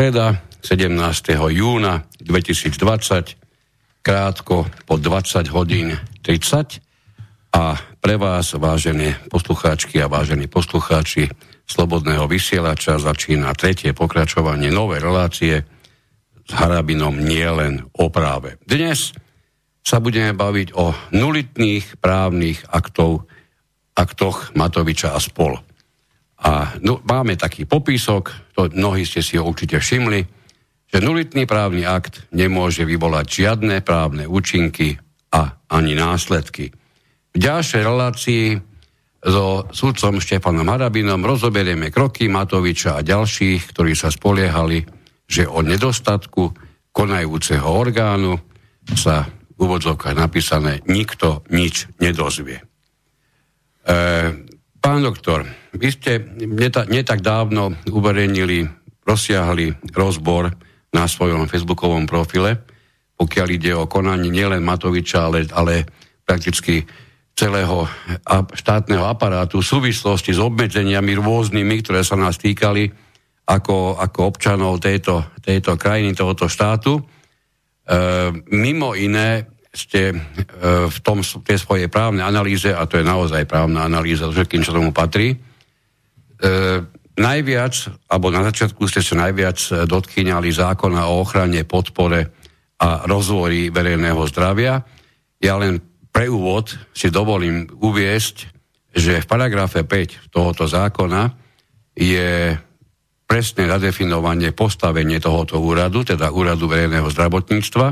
Streda 17. júna 2020, krátko po 20 hodín 30 a pre vás, vážené poslucháčky a vážení poslucháči Slobodného vysielača, začína tretie pokračovanie novej relácie s Harabinom nielen o práve. Dnes sa budeme baviť o nulitných právnych aktov, aktoch Matoviča a spol. A no, máme taký popisok, to mnohí ste si ho určite všimli, že nulitný právny akt nemôže vyvolať žiadne právne účinky a ani následky. V ďalšej relácii so sudcom Štefanom Harabinom rozoberieme kroky Matoviča a ďalších, ktorí sa spoliehali, že o nedostatku konajúceho orgánu sa v úvodzovkách napísané nikto nič nedozvie. E, pán doktor, vy ste netak dávno uverejnili rozsiahli rozbor na svojom facebookovom profile, pokiaľ ide o konanie nielen Matoviča, ale, ale prakticky celého štátneho aparátu v súvislosti s obmedzeniami rôznymi, ktoré sa nás týkali ako, ako občanov tejto, tejto krajiny, tohoto štátu. E, mimo iné ste e, v tom, tej svojej právnej analýze, a to je naozaj právna analýza, všetkým, čo tomu patrí, e, Najviac, alebo na začiatku ste sa najviac dotkýňali zákona o ochrane, podpore a rozvoji verejného zdravia. Ja len pre úvod si dovolím uviesť, že v paragrafe 5 tohoto zákona je presné zadefinovanie postavenie tohoto úradu, teda úradu verejného zdravotníctva,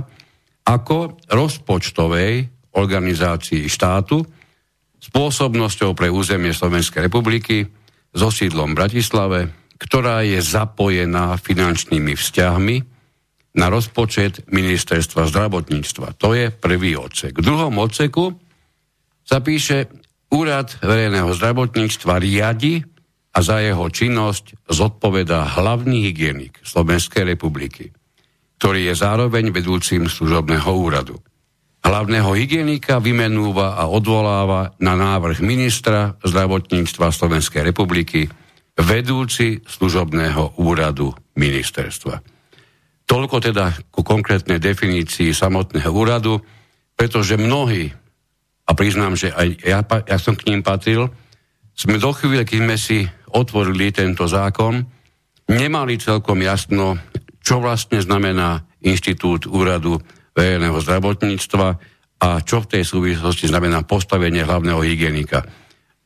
ako rozpočtovej organizácii štátu spôsobnosťou pre územie Slovenskej republiky, so sídlom Bratislave, ktorá je zapojená finančnými vzťahmi na rozpočet ministerstva zdravotníctva. To je prvý odsek. V druhom odseku sa píše, úrad verejného zdravotníctva riadi a za jeho činnosť zodpovedá hlavný hygienik Slovenskej republiky, ktorý je zároveň vedúcim služobného úradu. Hlavného hygienika vymenúva a odvoláva na návrh ministra zdravotníctva Slovenskej republiky vedúci služobného úradu ministerstva. Toľko teda ku konkrétnej definícii samotného úradu, pretože mnohí, a priznám, že aj ja, ja som k ním patril, sme do chvíle, keď sme si otvorili tento zákon, nemali celkom jasno, čo vlastne znamená inštitút úradu verejného zdravotníctva a čo v tej súvislosti znamená postavenie hlavného hygienika.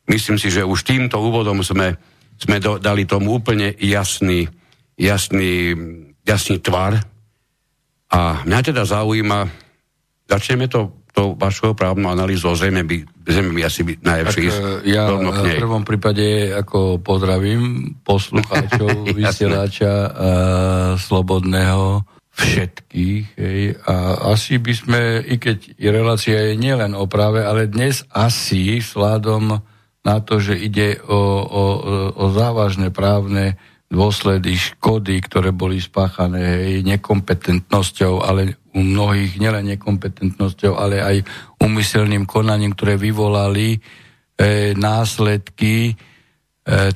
Myslím si, že už týmto úvodom sme, sme do, dali tomu úplne jasný, jasný, jasný tvar. A mňa teda zaujíma, začneme to tou vašou právnou analýzou, zrejme by, zrejme by asi by najlepšie ísť e, Ja v prvom prípade ako pozdravím poslucháčov, vysielača uh, slobodného všetkých. Hej. A asi by sme, i keď relácia je nielen o práve, ale dnes asi vzhľadom na to, že ide o, o, o závažné právne dôsledy škody, ktoré boli spáchané hej, nekompetentnosťou, ale u mnohých nielen nekompetentnosťou, ale aj umyselným konaním, ktoré vyvolali e, následky, e,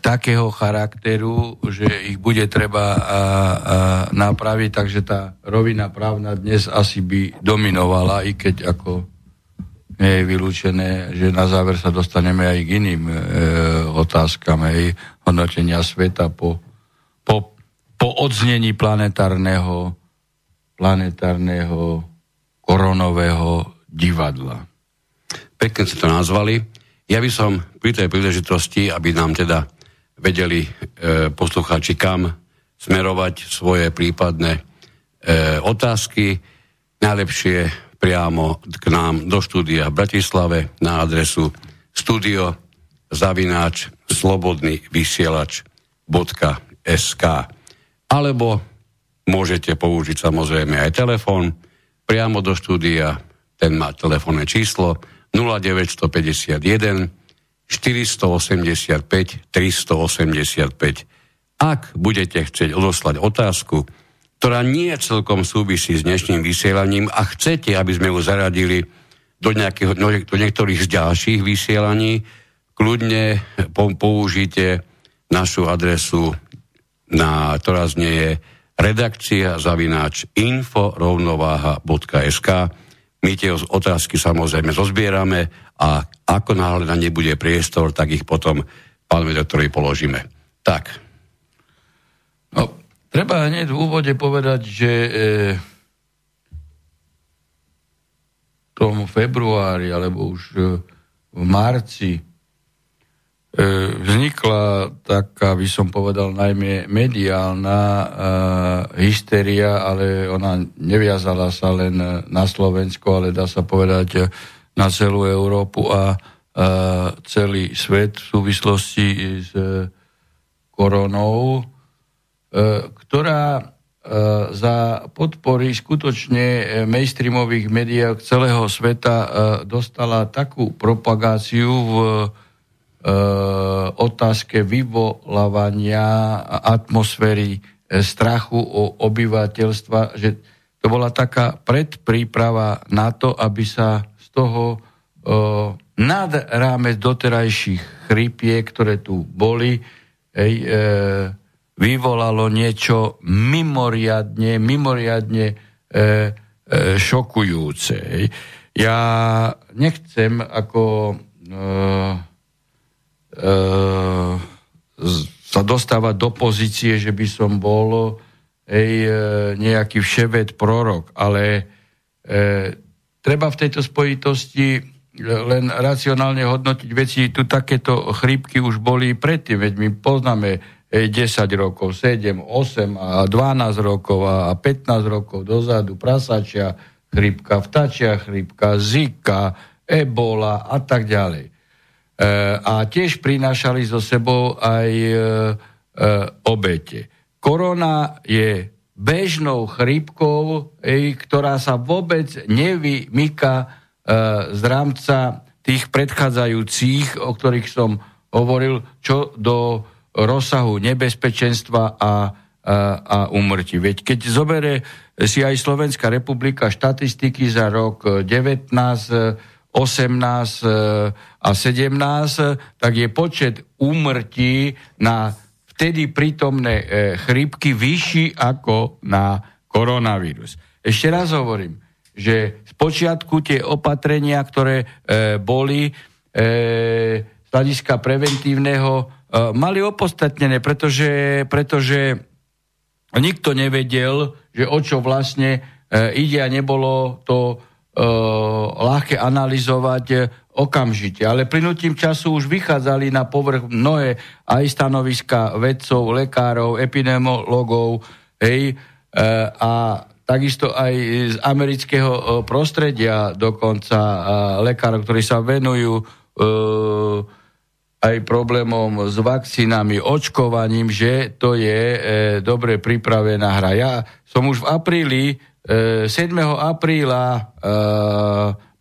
takého charakteru, že ich bude treba a, a, napraviť, takže tá rovina právna dnes asi by dominovala, i keď ako nie je vylúčené, že na záver sa dostaneme aj k iným e, otázkam, aj hodnotenia sveta po, po, po odznení planetárneho, planetárneho koronového divadla. Pekne ste to nazvali. Ja by som pri tej príležitosti, aby nám teda vedeli e, poslucháči, kam smerovať svoje prípadné e, otázky, najlepšie priamo k nám do štúdia v Bratislave na adresu studio zavináč slobodný vysielač .sk alebo môžete použiť samozrejme aj telefón priamo do štúdia, ten má telefónne číslo 0951 485 385. Ak budete chcieť odoslať otázku, ktorá nie celkom súvisí s dnešným vysielaním a chcete, aby sme ju zaradili do, nejakého, do niektorých z ďalších vysielaní, kľudne použite našu adresu, na, ktorá znie redakcia zavináč inforovnováha.sk. My tie otázky samozrejme zozbierame a ako náhle na ne bude priestor, tak ich potom pánovi doktorovi položíme. Tak. No, treba hneď v úvode povedať, že e, tom februári alebo už e, v marci vznikla taká, by som povedal, najmä mediálna uh, hysteria, ale ona neviazala sa len na Slovensko, ale dá sa povedať na celú Európu a uh, celý svet v súvislosti s uh, koronou, uh, ktorá za podpory skutočne mainstreamových médiách celého sveta dostala takú propagáciu v E, otázke vyvolávania atmosféry e, strachu o obyvateľstva, že to bola taká predpríprava na to, aby sa z toho e, nad rámec doterajších chrypiek, ktoré tu boli, ej, e, vyvolalo niečo mimoriadne, mimoriadne e, e, šokujúce. Ej. Ja nechcem ako e, sa dostávať do pozície, že by som bol ej, e, nejaký vševed prorok, ale e, treba v tejto spojitosti len racionálne hodnotiť veci. Tu takéto chrípky už boli predtým, veď my poznáme 10 rokov, 7, 8 a 12 rokov a 15 rokov dozadu prasačia chrípka, vtačia chrípka, zika, ebola a tak ďalej. E, a tiež prinášali so sebou aj e, e, obete. Korona je bežnou chrípkou, ktorá sa vôbec nevymýka z rámca tých predchádzajúcich, o ktorých som hovoril, čo do rozsahu nebezpečenstva a, a, a umrti. Veď keď zobere si aj Slovenská republika štatistiky za rok 19 18 e, a 17, tak je počet úmrtí na vtedy prítomné e, chrípky vyšší ako na koronavírus. Ešte raz hovorím, že z počiatku tie opatrenia, ktoré e, boli z hľadiska preventívneho, mali opostatnené, pretože, pretože nikto nevedel, že o čo vlastne ide a nebolo to ľahké analyzovať eh, okamžite. Ale plynutím času už vychádzali na povrch mnohé aj stanoviska vedcov, lekárov, epidemiologov, hej, eh, a takisto aj z amerického prostredia, dokonca lekárov, ktorí sa venujú aj problémom s vakcínami, očkovaním, že to je dobre pripravená hra. Ja som už v apríli 7. apríla e,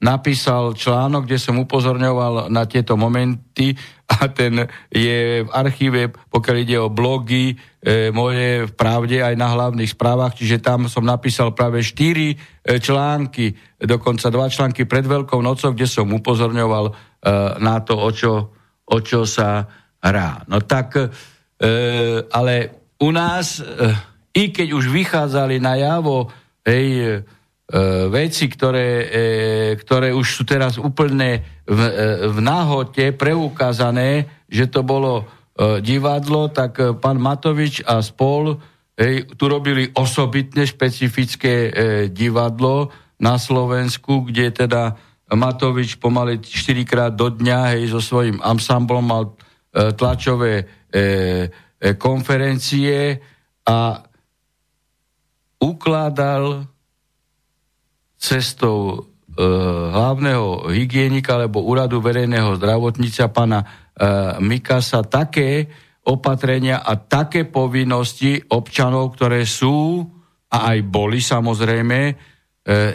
napísal článok, kde som upozorňoval na tieto momenty a ten je v archíve, pokiaľ ide o blogy e, moje v pravde aj na hlavných správach, čiže tam som napísal práve 4 e, články, dokonca dva články pred Veľkou nocou, kde som upozorňoval e, na to, o čo, o čo sa hrá. No tak, e, ale u nás, e, i keď už vychádzali na javo hej, e, veci, ktoré, e, ktoré už sú teraz úplne v, e, v náhote preukázané, že to bolo e, divadlo, tak e, pán Matovič a spol hej, tu robili osobitne špecifické e, divadlo na Slovensku, kde teda Matovič pomaly 4 krát do dňa hej, so svojím ansamblom mal e, tlačové e, e, konferencie a ukladal cestou e, hlavného hygienika alebo úradu verejného zdravotníca pana e, Mikasa také opatrenia a také povinnosti občanov, ktoré sú a aj boli samozrejme e,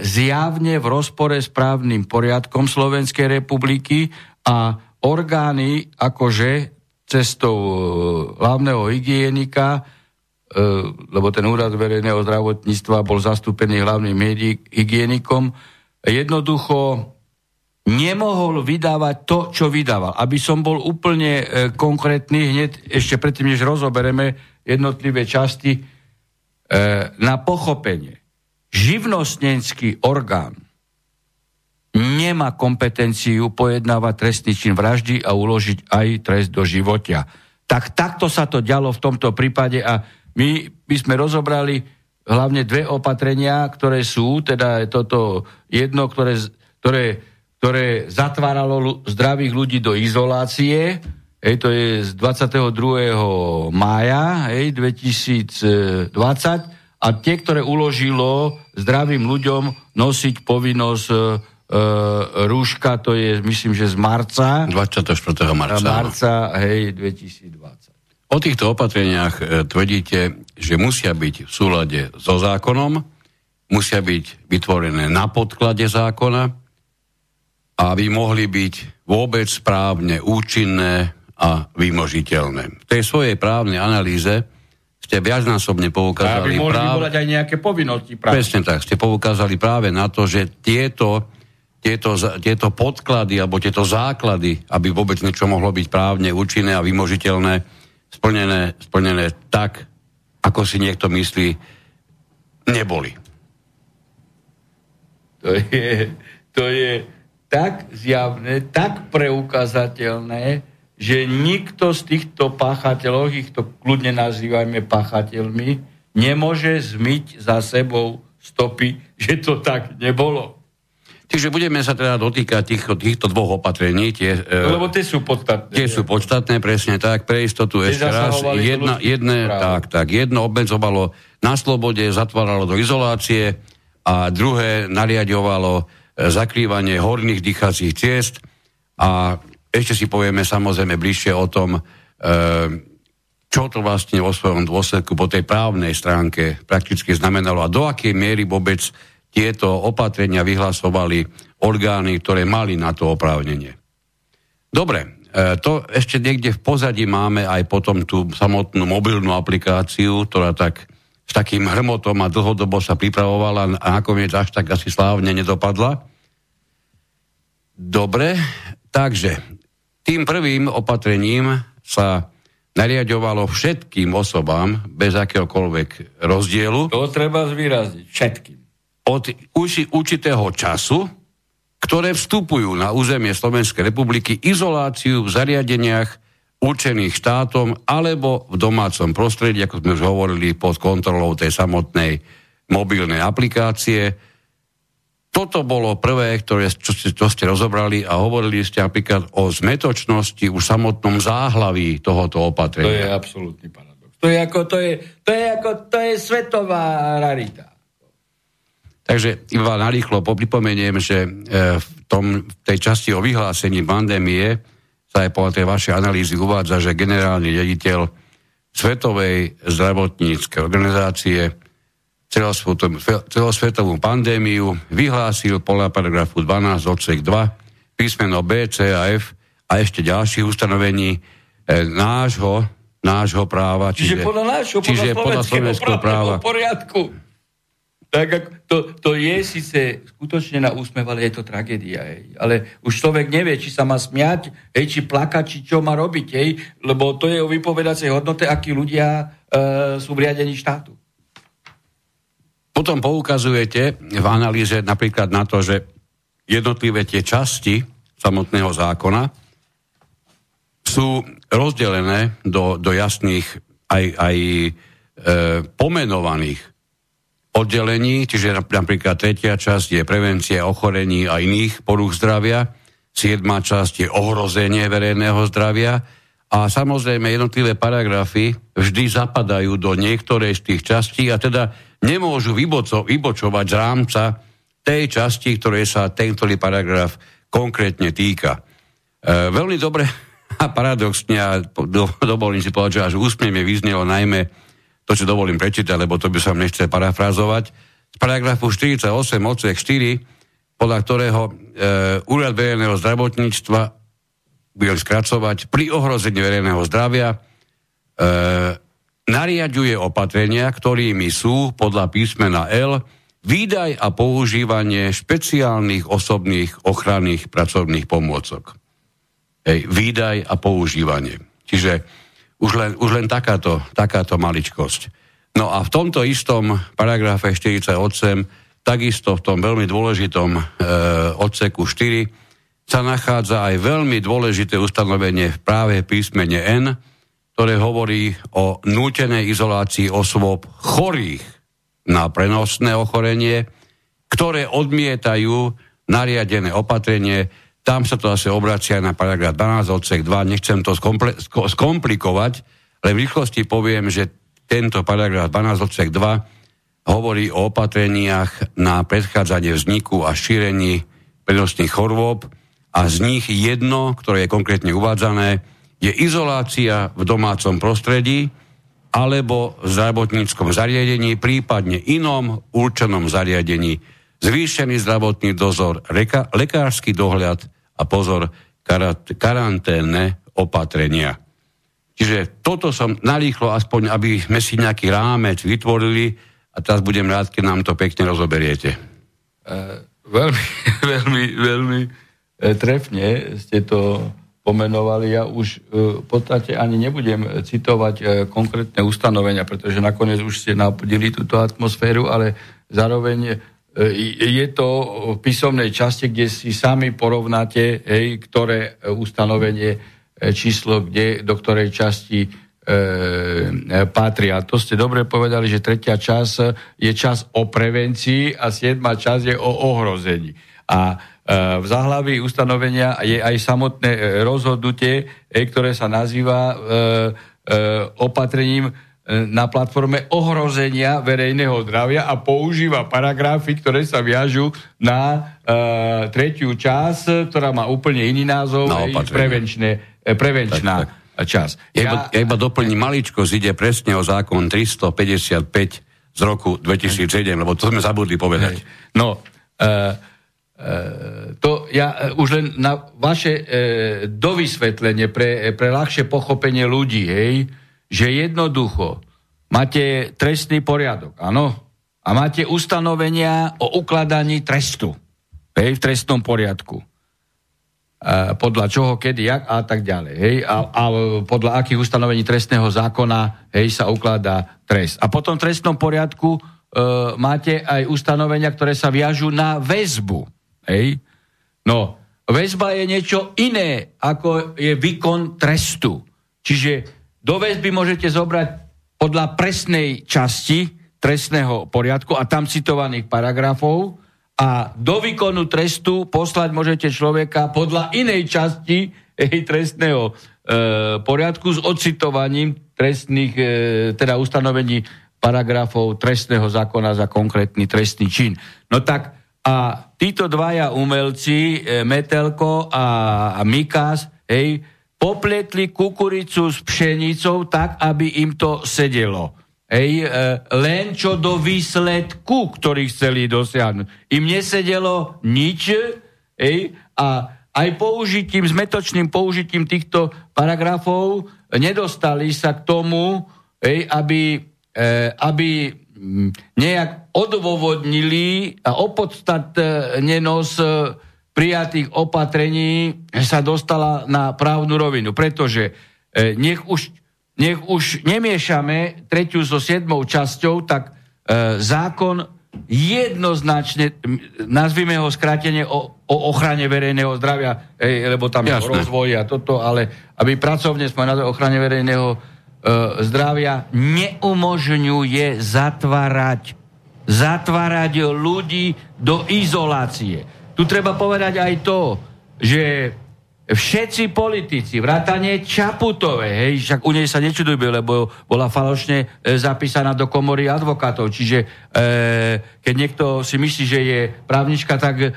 zjavne v rozpore s právnym poriadkom Slovenskej republiky a orgány akože cestou e, hlavného hygienika lebo ten úrad verejného zdravotníctva bol zastúpený hlavným hygienikom, jednoducho nemohol vydávať to, čo vydával. Aby som bol úplne e, konkrétny, hneď ešte predtým, než rozobereme jednotlivé časti, e, na pochopenie. Živnostnícky orgán nemá kompetenciu pojednávať trestný čin vraždy a uložiť aj trest do života. Tak takto sa to dialo v tomto prípade a my by sme rozobrali hlavne dve opatrenia, ktoré sú, teda toto jedno, ktoré, ktoré, ktoré zatváralo zdravých ľudí do izolácie, hej, to je z 22. mája hej, 2020 a tie, ktoré uložilo zdravým ľuďom nosiť povinnosť e, rúška, to je myslím, že z marca. 24. marca. Marca, hej, 2020. O týchto opatreniach e, tvrdíte, že musia byť v súlade so zákonom, musia byť vytvorené na podklade zákona, aby mohli byť vôbec správne účinné a vymožiteľné. V tej svojej právnej analýze ste viacnásobne poukázali... Aby mohli práve, aj nejaké povinnosti. Práve. Presne tak, ste poukázali práve na to, že tieto, tieto, tieto podklady alebo tieto základy, aby vôbec niečo mohlo byť právne účinné a vymožiteľné, splnené, splnené tak, ako si niekto myslí, neboli. To je, to je tak zjavné, tak preukazateľné, že nikto z týchto páchateľov, ich to kľudne nazývajme páchateľmi, nemôže zmyť za sebou stopy, že to tak nebolo. Čiže budeme sa teda dotýkať týchto, týchto dvoch opatrení. Tie, e, Lebo tie sú podstatné. Tie sú podstatné, presne tak. Pre istotu tie ešte raz. Jedna, jedne, tak, tak, jedno obmedzovalo na slobode, zatváralo do izolácie a druhé nariadovalo e, zakrývanie horných dýchacích ciest a ešte si povieme samozrejme bližšie o tom, e, čo to vlastne vo svojom dôsledku po tej právnej stránke prakticky znamenalo a do akej miery vôbec tieto opatrenia vyhlasovali orgány, ktoré mali na to oprávnenie. Dobre, e, to ešte niekde v pozadí máme aj potom tú samotnú mobilnú aplikáciu, ktorá tak s takým hrmotom a dlhodobo sa pripravovala a nakoniec až tak asi slávne nedopadla. Dobre, takže tým prvým opatrením sa nariadovalo všetkým osobám bez akéhokoľvek rozdielu. To treba zvýrazniť, všetkým od určitého času, ktoré vstupujú na územie Slovenskej republiky izoláciu v zariadeniach určených štátom alebo v domácom prostredí, ako sme už hovorili, pod kontrolou tej samotnej mobilnej aplikácie. Toto bolo prvé, ktoré, čo, ste, čo ste rozobrali a hovorili ste napríklad o zmetočnosti už samotnom záhlaví tohoto opatrenia. To je absolútny paradox. To je ako, to je, to je ako, to je svetová rarita. Takže iba narýchlo pripomeniem, že e, v, tom, v tej časti o vyhlásení pandémie sa aj po tej vašej analýzy uvádza, že generálny riaditeľ Svetovej zdravotníckej organizácie celosvetovú pandémiu vyhlásil podľa paragrafu 12 odsek 2 písmeno B, C a F a ešte ďalších ustanovení e, nášho, nášho práva. Čiže, čiže podľa nášho, čiže podľa slovenského práva. poriadku. Tak to, to je síce skutočne na úsmev, ale je to tragédia. Hej. Ale už človek nevie, či sa má smiať, hej, či plakať, či čo má robiť. Hej, lebo to je o vypovedacej hodnote, akí ľudia e, sú v riadení štátu. Potom poukazujete v analýze napríklad na to, že jednotlivé tie časti samotného zákona sú rozdelené do, do jasných aj, aj e, pomenovaných oddelení, čiže napríklad tretia časť je prevencia ochorení a iných poruch zdravia, siedma časť je ohrozenie verejného zdravia a samozrejme jednotlivé paragrafy vždy zapadajú do niektorej z tých častí a teda nemôžu vyboco, vybočovať z rámca tej časti, ktoré sa ten ktorý paragraf konkrétne týka. E, veľmi dobre a paradoxne, a do, dovolím si povedať, že až úsmevne vyznelo najmä to si dovolím prečítať, lebo to by som nechcel parafrazovať, z paragrafu 48 odsek 4, podľa ktorého e, úrad verejného zdravotníctva budem skracovať, pri ohrození verejného zdravia e, nariaduje opatrenia, ktorými sú podľa písmena L výdaj a používanie špeciálnych osobných ochranných pracovných pomôcok. Hej, výdaj a používanie. Čiže už len, už len takáto, takáto maličkosť. No a v tomto istom paragrafe 48, takisto v tom veľmi dôležitom e, odseku 4, sa nachádza aj veľmi dôležité ustanovenie v práve písmene N, ktoré hovorí o nútenej izolácii osôb chorých na prenosné ochorenie, ktoré odmietajú nariadené opatrenie. Tam sa to asi obracia na paragraf 12 odsek 2. Nechcem to skomplikovať, ale v rýchlosti poviem, že tento paragraf 12 odsek 2 hovorí o opatreniach na predchádzanie vzniku a šírení prenosných chorôb a z nich jedno, ktoré je konkrétne uvádzané, je izolácia v domácom prostredí alebo v zdravotníckom zariadení, prípadne inom určenom zariadení, zvýšený zdravotný dozor, reka, lekársky dohľad a pozor, karanténne opatrenia. Čiže toto som narýchlo, aspoň aby sme si nejaký rámec vytvorili a teraz budem rád, keď nám to pekne rozoberiete. Uh, veľmi, veľmi, veľmi e, trefne ste to pomenovali. Ja už uh, v podstate ani nebudem citovať uh, konkrétne ustanovenia, pretože nakoniec už ste napodili túto atmosféru, ale zároveň je to v písomnej časti, kde si sami porovnáte, hej, ktoré ustanovenie E, číslo, kde, do ktorej časti e, e, patria. To ste dobre povedali, že tretia čas je čas o prevencii a siedma čas je o ohrození. A e, v zahlaví ustanovenia je aj samotné e, rozhodnutie, e, ktoré sa nazýva e, e, opatrením na platforme ohrozenia verejného zdravia a používa paragrafy, ktoré sa viažú na e, tretiu časť, ktorá má úplne iný názov, no, prevenčné E, prevenčná tak, tak. časť. Ja, iba, ja iba doplním maličko, ide presne o zákon 355 z roku 2007, lebo to sme zabudli povedať. No, uh, uh, to ja už len na vaše uh, dovysvetlenie pre, pre ľahšie pochopenie ľudí, hej, že jednoducho máte trestný poriadok, áno, a máte ustanovenia o ukladaní trestu hej, v trestnom poriadku podľa čoho, kedy, jak a tak ďalej. Hej? A, a podľa akých ustanovení trestného zákona hej, sa ukladá trest. A potom v trestnom poriadku e, máte aj ustanovenia, ktoré sa viažú na väzbu. Hej? No, väzba je niečo iné, ako je výkon trestu. Čiže do väzby môžete zobrať podľa presnej časti trestného poriadku a tam citovaných paragrafov, a do výkonu trestu poslať môžete človeka podľa inej časti hej, trestného e, poriadku s ocitovaním trestných, e, teda ustanovení paragrafov trestného zákona za konkrétny trestný čin. No tak a títo dvaja umelci, e, Metelko a, a Mikas, hej, popletli kukuricu s pšenicou tak, aby im to sedelo. Ej, e, len čo do výsledku, ktorý chceli dosiahnuť. Im nesedelo nič ej, a aj použitím, zmetočným použitím týchto paragrafov nedostali sa k tomu, ej, aby, e, aby nejak odôvodnili a opodstatnenosť e, prijatých opatrení sa dostala na právnu rovinu. Pretože e, nech už nech už nemiešame tretiu so siedmou časťou, tak e, zákon jednoznačne, nazvime ho skrátenie o, o ochrane verejného zdravia, ej, lebo tam Jasne. je rozvoj a toto, ale aby pracovne sme na ochrane verejného e, zdravia neumožňuje zatvárať zatvárať ľudí do izolácie. Tu treba povedať aj to, že všetci politici, vrátane Čaputovej, hej, však u nej sa nečudujme, lebo bola falošne e, zapísaná do komory advokátov, čiže e, keď niekto si myslí, že je právnička, tak e,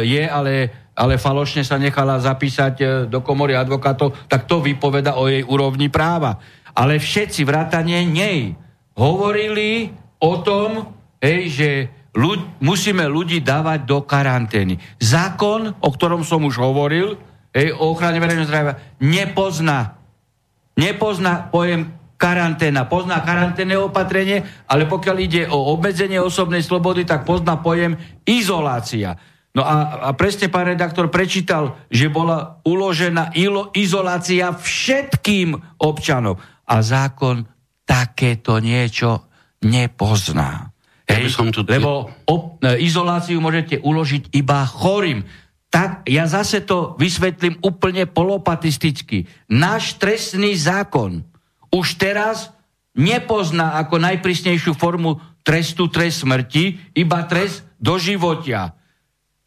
je, ale, ale falošne sa nechala zapísať e, do komory advokátov, tak to vypoveda o jej úrovni práva. Ale všetci, vrátane nej, hovorili o tom, hej, že ľud, musíme ľudí dávať do karantény. Zákon, o ktorom som už hovoril, hej, o ochrane verejného zdravia, nepozná. Nepozná pojem karanténa. Pozná karanténne opatrenie, ale pokiaľ ide o obmedzenie osobnej slobody, tak pozná pojem izolácia. No a, a presne pán redaktor prečítal, že bola uložená ilo, izolácia všetkým občanom. A zákon takéto niečo nepozná. Hej? Ja som tu... Lebo op- e, izoláciu môžete uložiť iba chorým. Tak ja zase to vysvetlím úplne polopatisticky. Náš trestný zákon už teraz nepozná ako najprísnejšiu formu trestu trest smrti, iba trest do životia.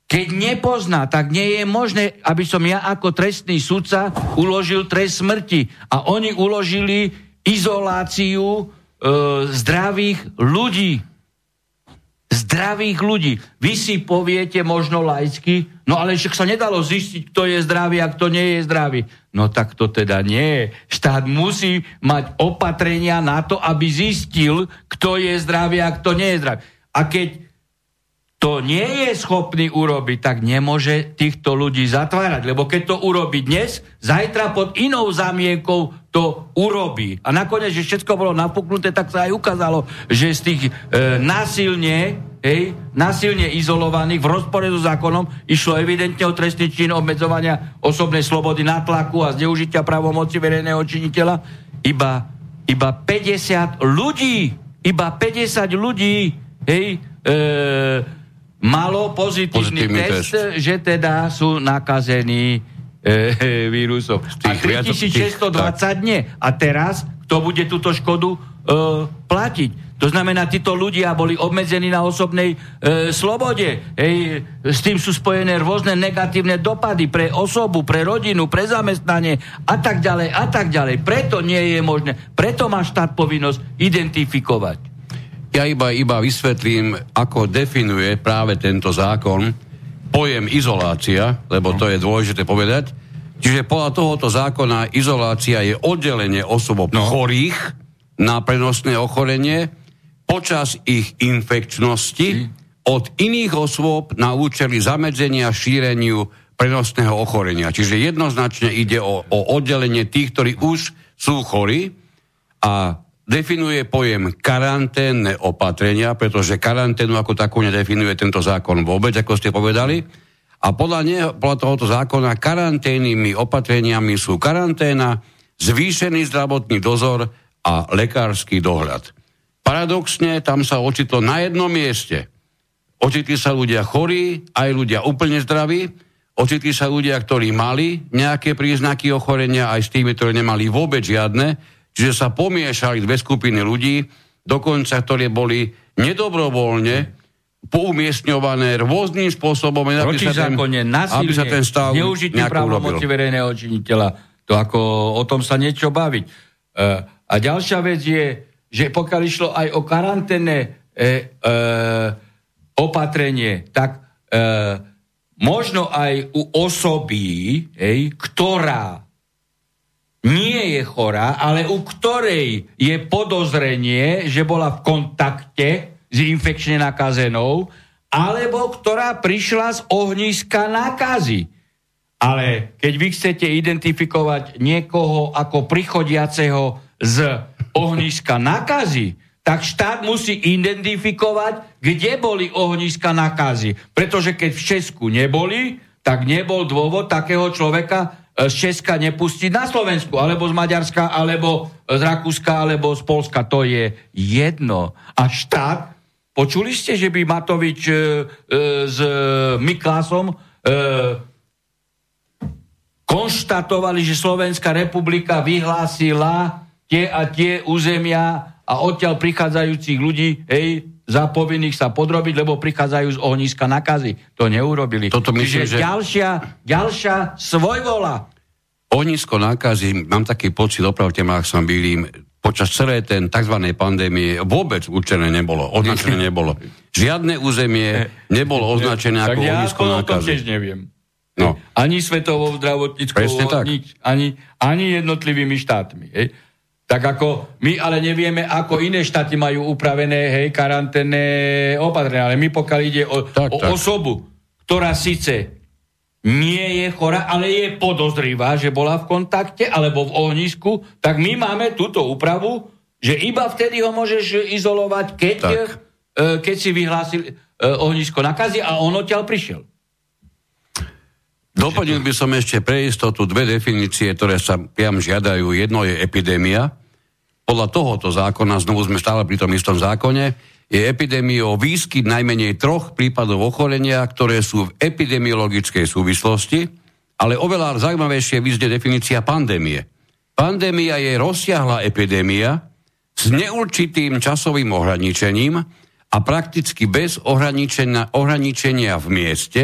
Keď nepozná, tak nie je možné, aby som ja ako trestný sudca uložil trest smrti. A oni uložili izoláciu e, zdravých ľudí zdravých ľudí. Vy si poviete možno laicky, no ale však sa nedalo zistiť, kto je zdravý a kto nie je zdravý. No tak to teda nie. Štát musí mať opatrenia na to, aby zistil, kto je zdravý a kto nie je zdravý. A keď to nie je schopný urobiť, tak nemôže týchto ľudí zatvárať. Lebo keď to urobí dnes, zajtra pod inou zamienkou to urobí. A nakoniec, že všetko bolo napuknuté, tak sa aj ukázalo, že z tých e, násilne, hej, násilne izolovaných v rozpore so zákonom išlo evidentne o trestný čin obmedzovania osobnej slobody na tlaku a zneužitia právomoci verejného činiteľa. Iba, iba 50 ľudí, iba 50 ľudí, hej, e, malo pozitívny, pozitívny test, test, že teda sú nakazení e, vírusom. A 3620 nie. A teraz kto bude túto škodu e, platiť? To znamená, títo ľudia boli obmedzení na osobnej e, slobode. Ej, s tým sú spojené rôzne negatívne dopady pre osobu, pre rodinu, pre zamestnanie a tak ďalej a tak ďalej. Preto nie je možné. Preto má štát povinnosť identifikovať. Ja iba, iba vysvetlím, ako definuje práve tento zákon pojem izolácia, lebo to je dôležité povedať. Čiže podľa tohoto zákona izolácia je oddelenie osob no. chorých na prenosné ochorenie počas ich infekčnosti mm. od iných osôb na účely zamedzenia šíreniu prenosného ochorenia. Čiže jednoznačne ide o, o oddelenie tých, ktorí už sú chorí a definuje pojem karanténne opatrenia, pretože karanténu ako takú nedefinuje tento zákon vôbec, ako ste povedali. A podľa, neho, podľa tohoto zákona karanténnymi opatreniami sú karanténa, zvýšený zdravotný dozor a lekársky dohľad. Paradoxne, tam sa ocitlo na jednom mieste. Ocitli sa ľudia chorí, aj ľudia úplne zdraví, ocitli sa ľudia, ktorí mali nejaké príznaky ochorenia, aj s tými, ktorí nemali vôbec žiadne, Čiže sa pomiešali dve skupiny ľudí, dokonca ktoré boli nedobrovoľne poumiestňované rôznym spôsobom, aby sa, ten, aby sa ten stav právomoci verejného činiteľa. To ako o tom sa niečo baviť. E, a ďalšia vec je, že pokiaľ išlo aj o karanténne e, e, opatrenie, tak e, možno aj u osoby, ej, ktorá nie je chorá, ale u ktorej je podozrenie, že bola v kontakte s infekčne nakazenou, alebo ktorá prišla z ohniska nákazy. Ale keď vy chcete identifikovať niekoho ako prichodiaceho z ohniska nakazy, tak štát musí identifikovať, kde boli ohniska nakazy. Pretože keď v Česku neboli, tak nebol dôvod takého človeka z Česka nepustiť na Slovensku, alebo z Maďarska, alebo z Rakúska, alebo z Polska. To je jedno. A štát, počuli ste, že by Matovič e, e, s Miklásom e, konštatovali, že Slovenská republika vyhlásila tie a tie územia a odtiaľ prichádzajúcich ľudí, hej, za povinných sa podrobiť, lebo prichádzajú z ohniska nakazy. To neurobili. Toto myslím, Čiže že... ďalšia, ďalšia svojvola. Ohnisko nákazy, mám taký pocit, opravte ma, ak som bylým, počas celej ten tzv. pandémie vôbec určené nebolo, označené nebolo. Žiadne územie nebolo označené ako ja ohnisko nákazy. Tiež neviem. No. Ani svetovou zdravotníckou, ani, ani jednotlivými štátmi. Hej. Tak ako my ale nevieme, ako iné štáty majú upravené hej, karanténne opatrenia. Ale my pokiaľ ide o, tak, o tak. osobu, ktorá síce nie je chora, ale je podozrivá, že bola v kontakte alebo v ohnisku, tak my máme túto úpravu, že iba vtedy ho môžeš izolovať, keď, e, keď si vyhlásil e, ohnisko nakazy a on odtiaľ prišiel. Doplnil by som ešte pre istotu dve definície, ktoré sa priam žiadajú. Jedno je epidémia, podľa tohoto zákona, znovu sme stále pri tom istom zákone, je epidémiou výskyt najmenej troch prípadov ochorenia, ktoré sú v epidemiologickej súvislosti, ale oveľa zaujímavejšie vyzde definícia pandémie. Pandémia je rozsiahla epidémia s neurčitým časovým ohraničením a prakticky bez ohraničenia, ohraničenia v mieste,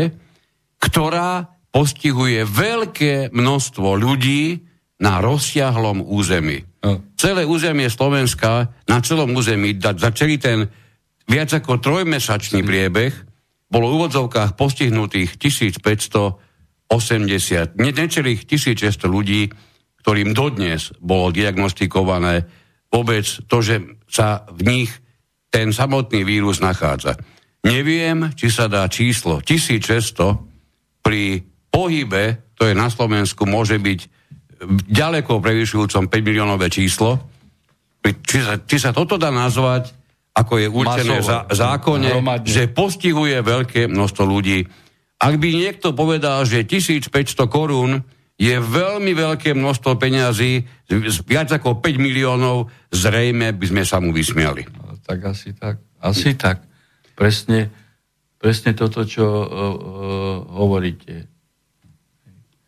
ktorá postihuje veľké množstvo ľudí na rozsiahlom území. No. Celé územie Slovenska, na celom území, za celý ten viac ako trojmesačný priebeh, bolo v úvodzovkách postihnutých 1580, ne, necelých 1600 ľudí, ktorým dodnes bolo diagnostikované vôbec to, že sa v nich ten samotný vírus nachádza. Neviem, či sa dá číslo 1600 pri pohybe, to je na Slovensku, môže byť ďaleko prevyšujúcom 5 miliónové číslo. Či sa, či sa toto dá nazvať, ako je určené za, zákone, hromadne. že postihuje veľké množstvo ľudí. Ak by niekto povedal, že 1500 korún je veľmi veľké množstvo peňazí, viac ako 5 miliónov, zrejme by sme sa mu vysmiali. Tak asi tak. Asi tak. Presne, presne toto, čo uh, hovoríte.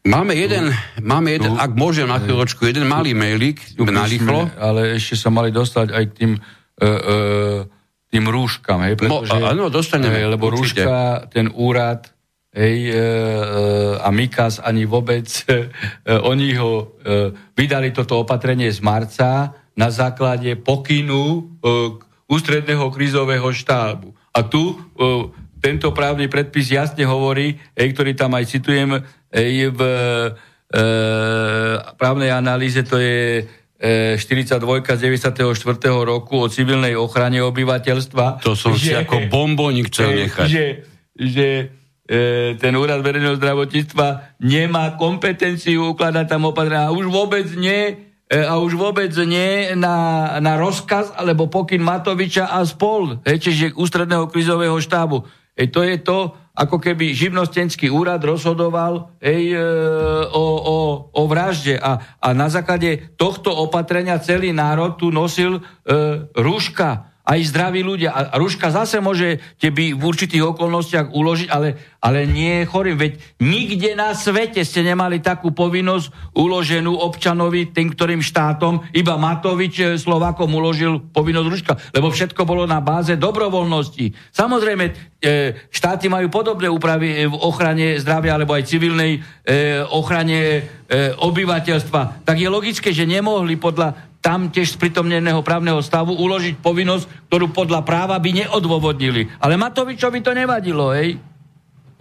Máme jeden, máme jeden, ak môžem na chvíľočku, jeden malý mailík, narýchlo. Ale ešte sa mali dostať aj k tým, uh, uh, tým rúškam, hej, pretože... No, áno, dostaneme. Hej, lebo určite. rúška, ten úrad, hej, uh, a Mikas ani vôbec, uh, oni ho uh, vydali toto opatrenie z marca na základe pokynu uh, ústredného krízového štábu. A tu uh, tento právny predpis jasne hovorí, hej, ktorý tam aj citujem, v e, právnej analýze, to je e, 42 z 94. roku o civilnej ochrane obyvateľstva. To som že, si ako bombonik chcel nechať. Že, že e, ten úrad verejného zdravotníctva nemá kompetenciu ukladať tam opatrenia a už vôbec nie e, a už vôbec nie na, na rozkaz alebo pokyn Matoviča a spol, hej, čiže ústredného krizového štábu. Ej, to je to, ako keby živnostenský úrad rozhodoval ej, e, o, o, o vražde. A, a na základe tohto opatrenia celý národ tu nosil e, rúška aj zdraví ľudia. A ruška zase môžete by v určitých okolnostiach uložiť, ale, ale nie je chorý. Veď nikde na svete ste nemali takú povinnosť uloženú občanovi, tým ktorým štátom, iba Matovič eh, Slovakom uložil povinnosť ruška, lebo všetko bolo na báze dobrovoľnosti. Samozrejme, eh, štáty majú podobné úpravy eh, v ochrane zdravia alebo aj civilnej ochrane obyvateľstva. Tak je logické, že nemohli podľa tam tiež z pritomneného právneho stavu uložiť povinnosť, ktorú podľa práva by neodôvodnili. Ale Matovičovi to nevadilo, hej?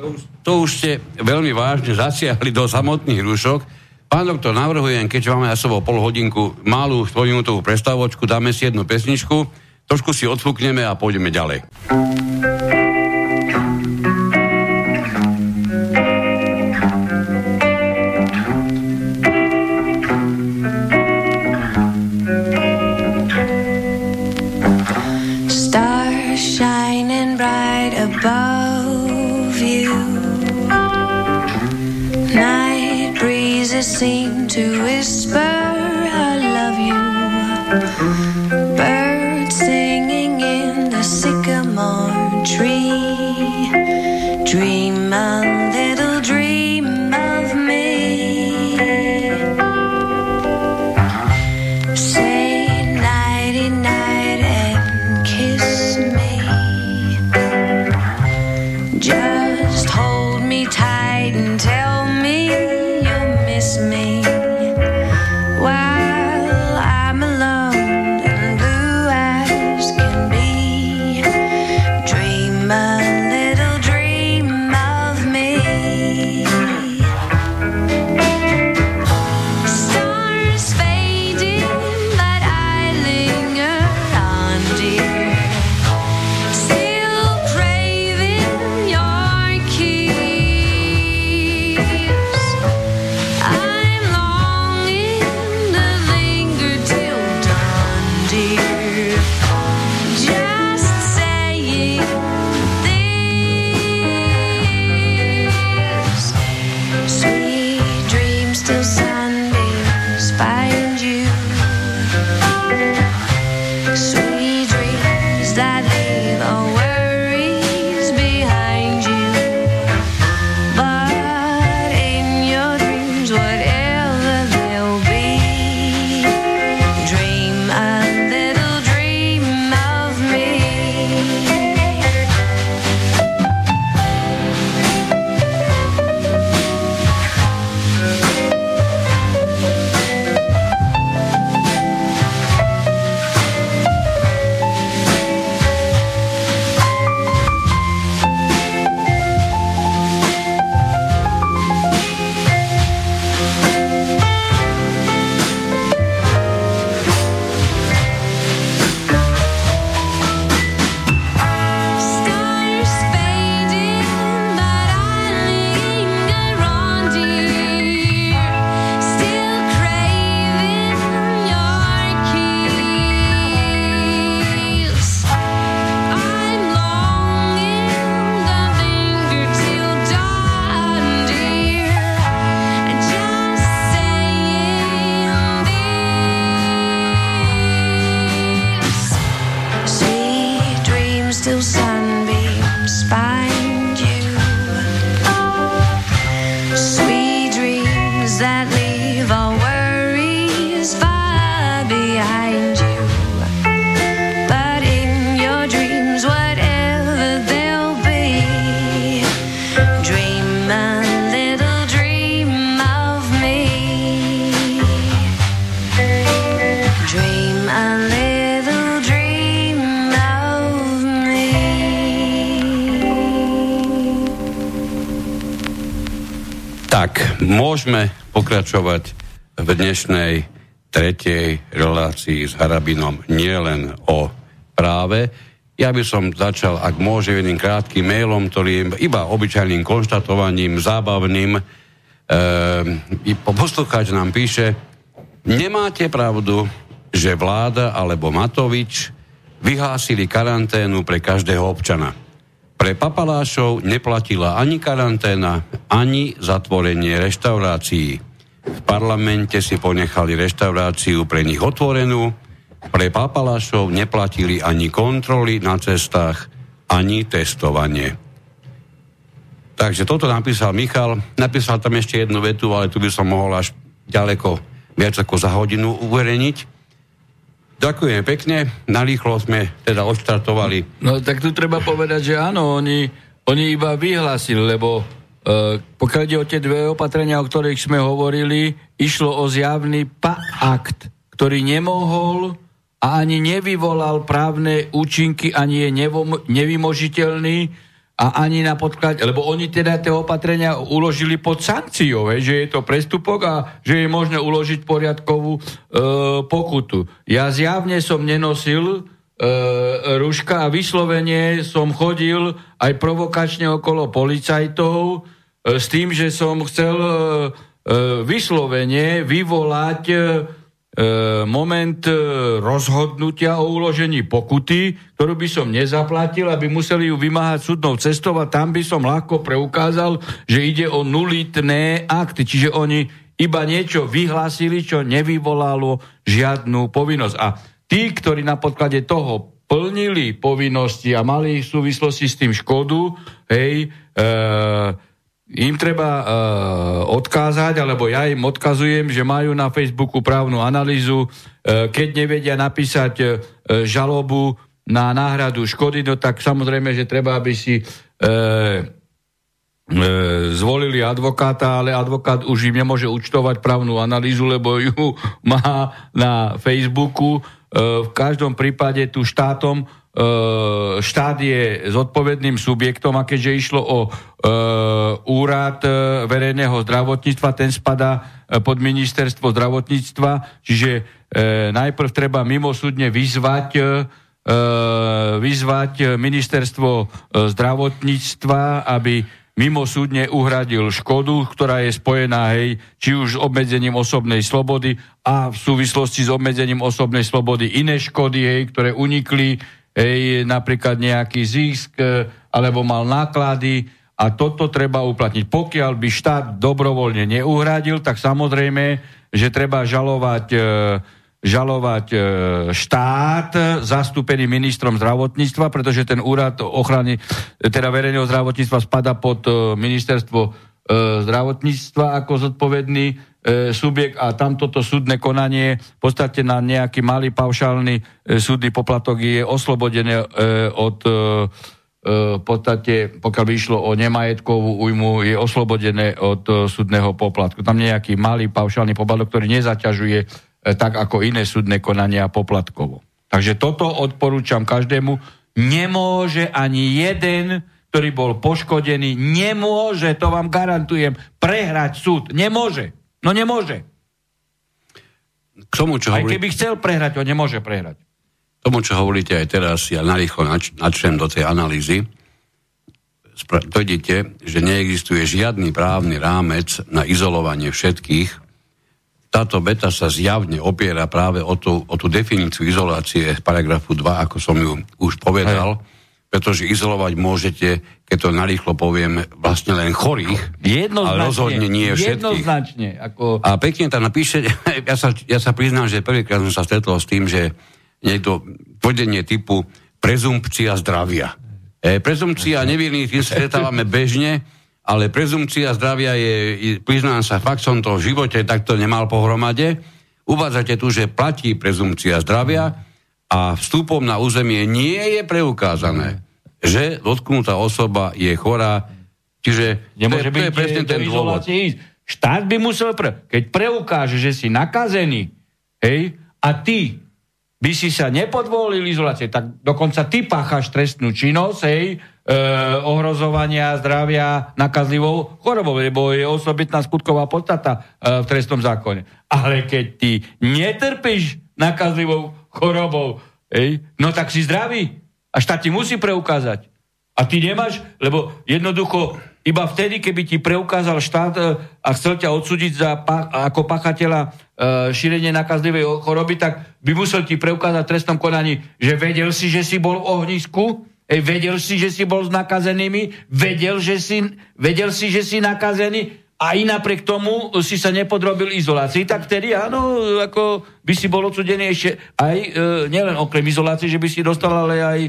To už, to už ste veľmi vážne zasiahli do samotných rušok. Pán doktor, navrhujem, keďže máme na sebou pol hodinku, malú svojminútovú prestávočku, dáme si jednu pesničku, trošku si odfúkneme a pôjdeme ďalej. Seem to whisper, I love you. Birds singing in the sycamore pokračovať v dnešnej tretej relácii s Harabinom nielen o práve. Ja by som začal, ak môže, jedným krátkým mailom, ktorý je iba obyčajným konštatovaním, zábavným. E, poslucháč nám píše, nemáte pravdu, že vláda alebo Matovič vyhlásili karanténu pre každého občana. Pre papalášov neplatila ani karanténa, ani zatvorenie reštaurácií. V parlamente si ponechali reštauráciu pre nich otvorenú, pre papalášov neplatili ani kontroly na cestách, ani testovanie. Takže toto napísal Michal. Napísal tam ešte jednu vetu, ale tu by som mohol až ďaleko viac ako za hodinu uverejniť. Ďakujem pekne, narýchlo sme teda odštartovali. No tak tu treba povedať, že áno, oni, oni iba vyhlásili, lebo pokiaľ ide o tie dve opatrenia, o ktorých sme hovorili, išlo o zjavný akt, ktorý nemohol a ani nevyvolal právne účinky, ani je nevymožiteľný, a ani na podklad, lebo oni teda tie opatrenia uložili pod sankciou, he, že je to prestupok a že je možné uložiť poriadkovú e, pokutu. Ja zjavne som nenosil e, ruška a vyslovene som chodil aj provokačne okolo policajtov e, s tým, že som chcel e, e vyslovene vyvolať e, E, moment e, rozhodnutia o uložení pokuty, ktorú by som nezaplatil, aby museli ju vymáhať súdnou cestou a tam by som ľahko preukázal, že ide o nulitné akty. Čiže oni iba niečo vyhlásili, čo nevyvolalo žiadnu povinnosť. A tí, ktorí na podklade toho plnili povinnosti a mali v súvislosti s tým škodu, hej, e, im treba uh, odkázať, alebo ja im odkazujem, že majú na Facebooku právnu analýzu, uh, keď nevedia napísať uh, žalobu na náhradu škody, no tak samozrejme, že treba, aby si uh, zvolili advokáta, ale advokát už im nemôže účtovať právnu analýzu, lebo ju má na Facebooku. V každom prípade tu štátom E, štát je zodpovedným subjektom a keďže išlo o e, úrad e, verejného zdravotníctva, ten spada pod ministerstvo zdravotníctva, čiže najprv treba mimosúdne vyzvať vyzvať ministerstvo zdravotníctva, aby mimosúdne uhradil škodu, ktorá je spojená hej, či už s obmedzením osobnej slobody a v súvislosti s obmedzením osobnej slobody iné škody, hej, ktoré unikli hej, napríklad nejaký zisk e, alebo mal náklady a toto treba uplatniť. Pokiaľ by štát dobrovoľne neuhradil, tak samozrejme, že treba žalovať, e, žalovať e, štát zastúpený ministrom zdravotníctva, pretože ten úrad ochrany, teda verejného zdravotníctva spada pod ministerstvo zdravotníctva ako zodpovedný subjekt a tam toto súdne konanie v podstate na nejaký malý paušálny e, súdny poplatok je oslobodené e, od v podstate, pokiaľ by išlo o nemajetkovú újmu, je oslobodené od súdneho poplatku. Tam nejaký malý paušálny poplatok, ktorý nezaťažuje tak ako iné súdne konania poplatkovo. Takže toto odporúčam každému. Nemôže ani jeden, ktorý bol poškodený, nemôže, to vám garantujem, prehrať súd. Nemôže. No nemôže. K tomu, čo aj hovorí... keby chcel prehrať, on nemôže prehrať. K tomu, čo hovoríte aj teraz, ja narýchlo nač- načnem do tej analýzy. Spra- tvrdíte, že neexistuje žiadny právny rámec na izolovanie všetkých. Táto beta sa zjavne opiera práve o tú, o tú definíciu izolácie z paragrafu 2, ako som ju už povedal. Aj pretože izolovať môžete, keď to narýchlo poviem, vlastne len chorých, ale rozhodne nie všetkých. Jednoznačne. Ako... A pekne tam napíše, ja sa, ja sa priznám, že prvýkrát som sa stretol s tým, že niekto tvrdenie typu prezumpcia zdravia. E, prezumpcia nevinných tým sa stretávame bežne, ale prezumcia zdravia je, priznám sa, fakt som to v živote takto nemal pohromade. Uvádzate tu, že platí prezumcia zdravia a vstupom na územie nie je preukázané, že dotknutá osoba je chorá, čiže Nemôže to, je, to je presne ten dôvod. Štát by musel, pre, keď preukáže, že si nakazený, hej, a ty by si sa nepodvolil izolácie, tak dokonca ty páchaš trestnú činnosť, hej, e, ohrozovania zdravia nakazlivou chorobou, lebo je osobitná skutková podstata e, v trestnom zákone. Ale keď ty netrpíš nakazlivou chorobou, hej, no tak si zdravý. A štát ti musí preukázať. A ty nemáš, lebo jednoducho iba vtedy, keby ti preukázal štát e, a chcel ťa odsúdiť za, ako pachateľa e, šírenie nakazlivej choroby, tak by musel ti preukázať trestnom konaní, že vedel si, že si bol v ohnisku, vedel si, že si bol s nakazenými, vedel, že si, vedel si, že si nakazený a i napriek tomu si sa nepodrobil izolácii, tak vtedy áno, ako by si bol odsudený ešte aj, e, nielen okrem izolácie, že by si dostal, ale aj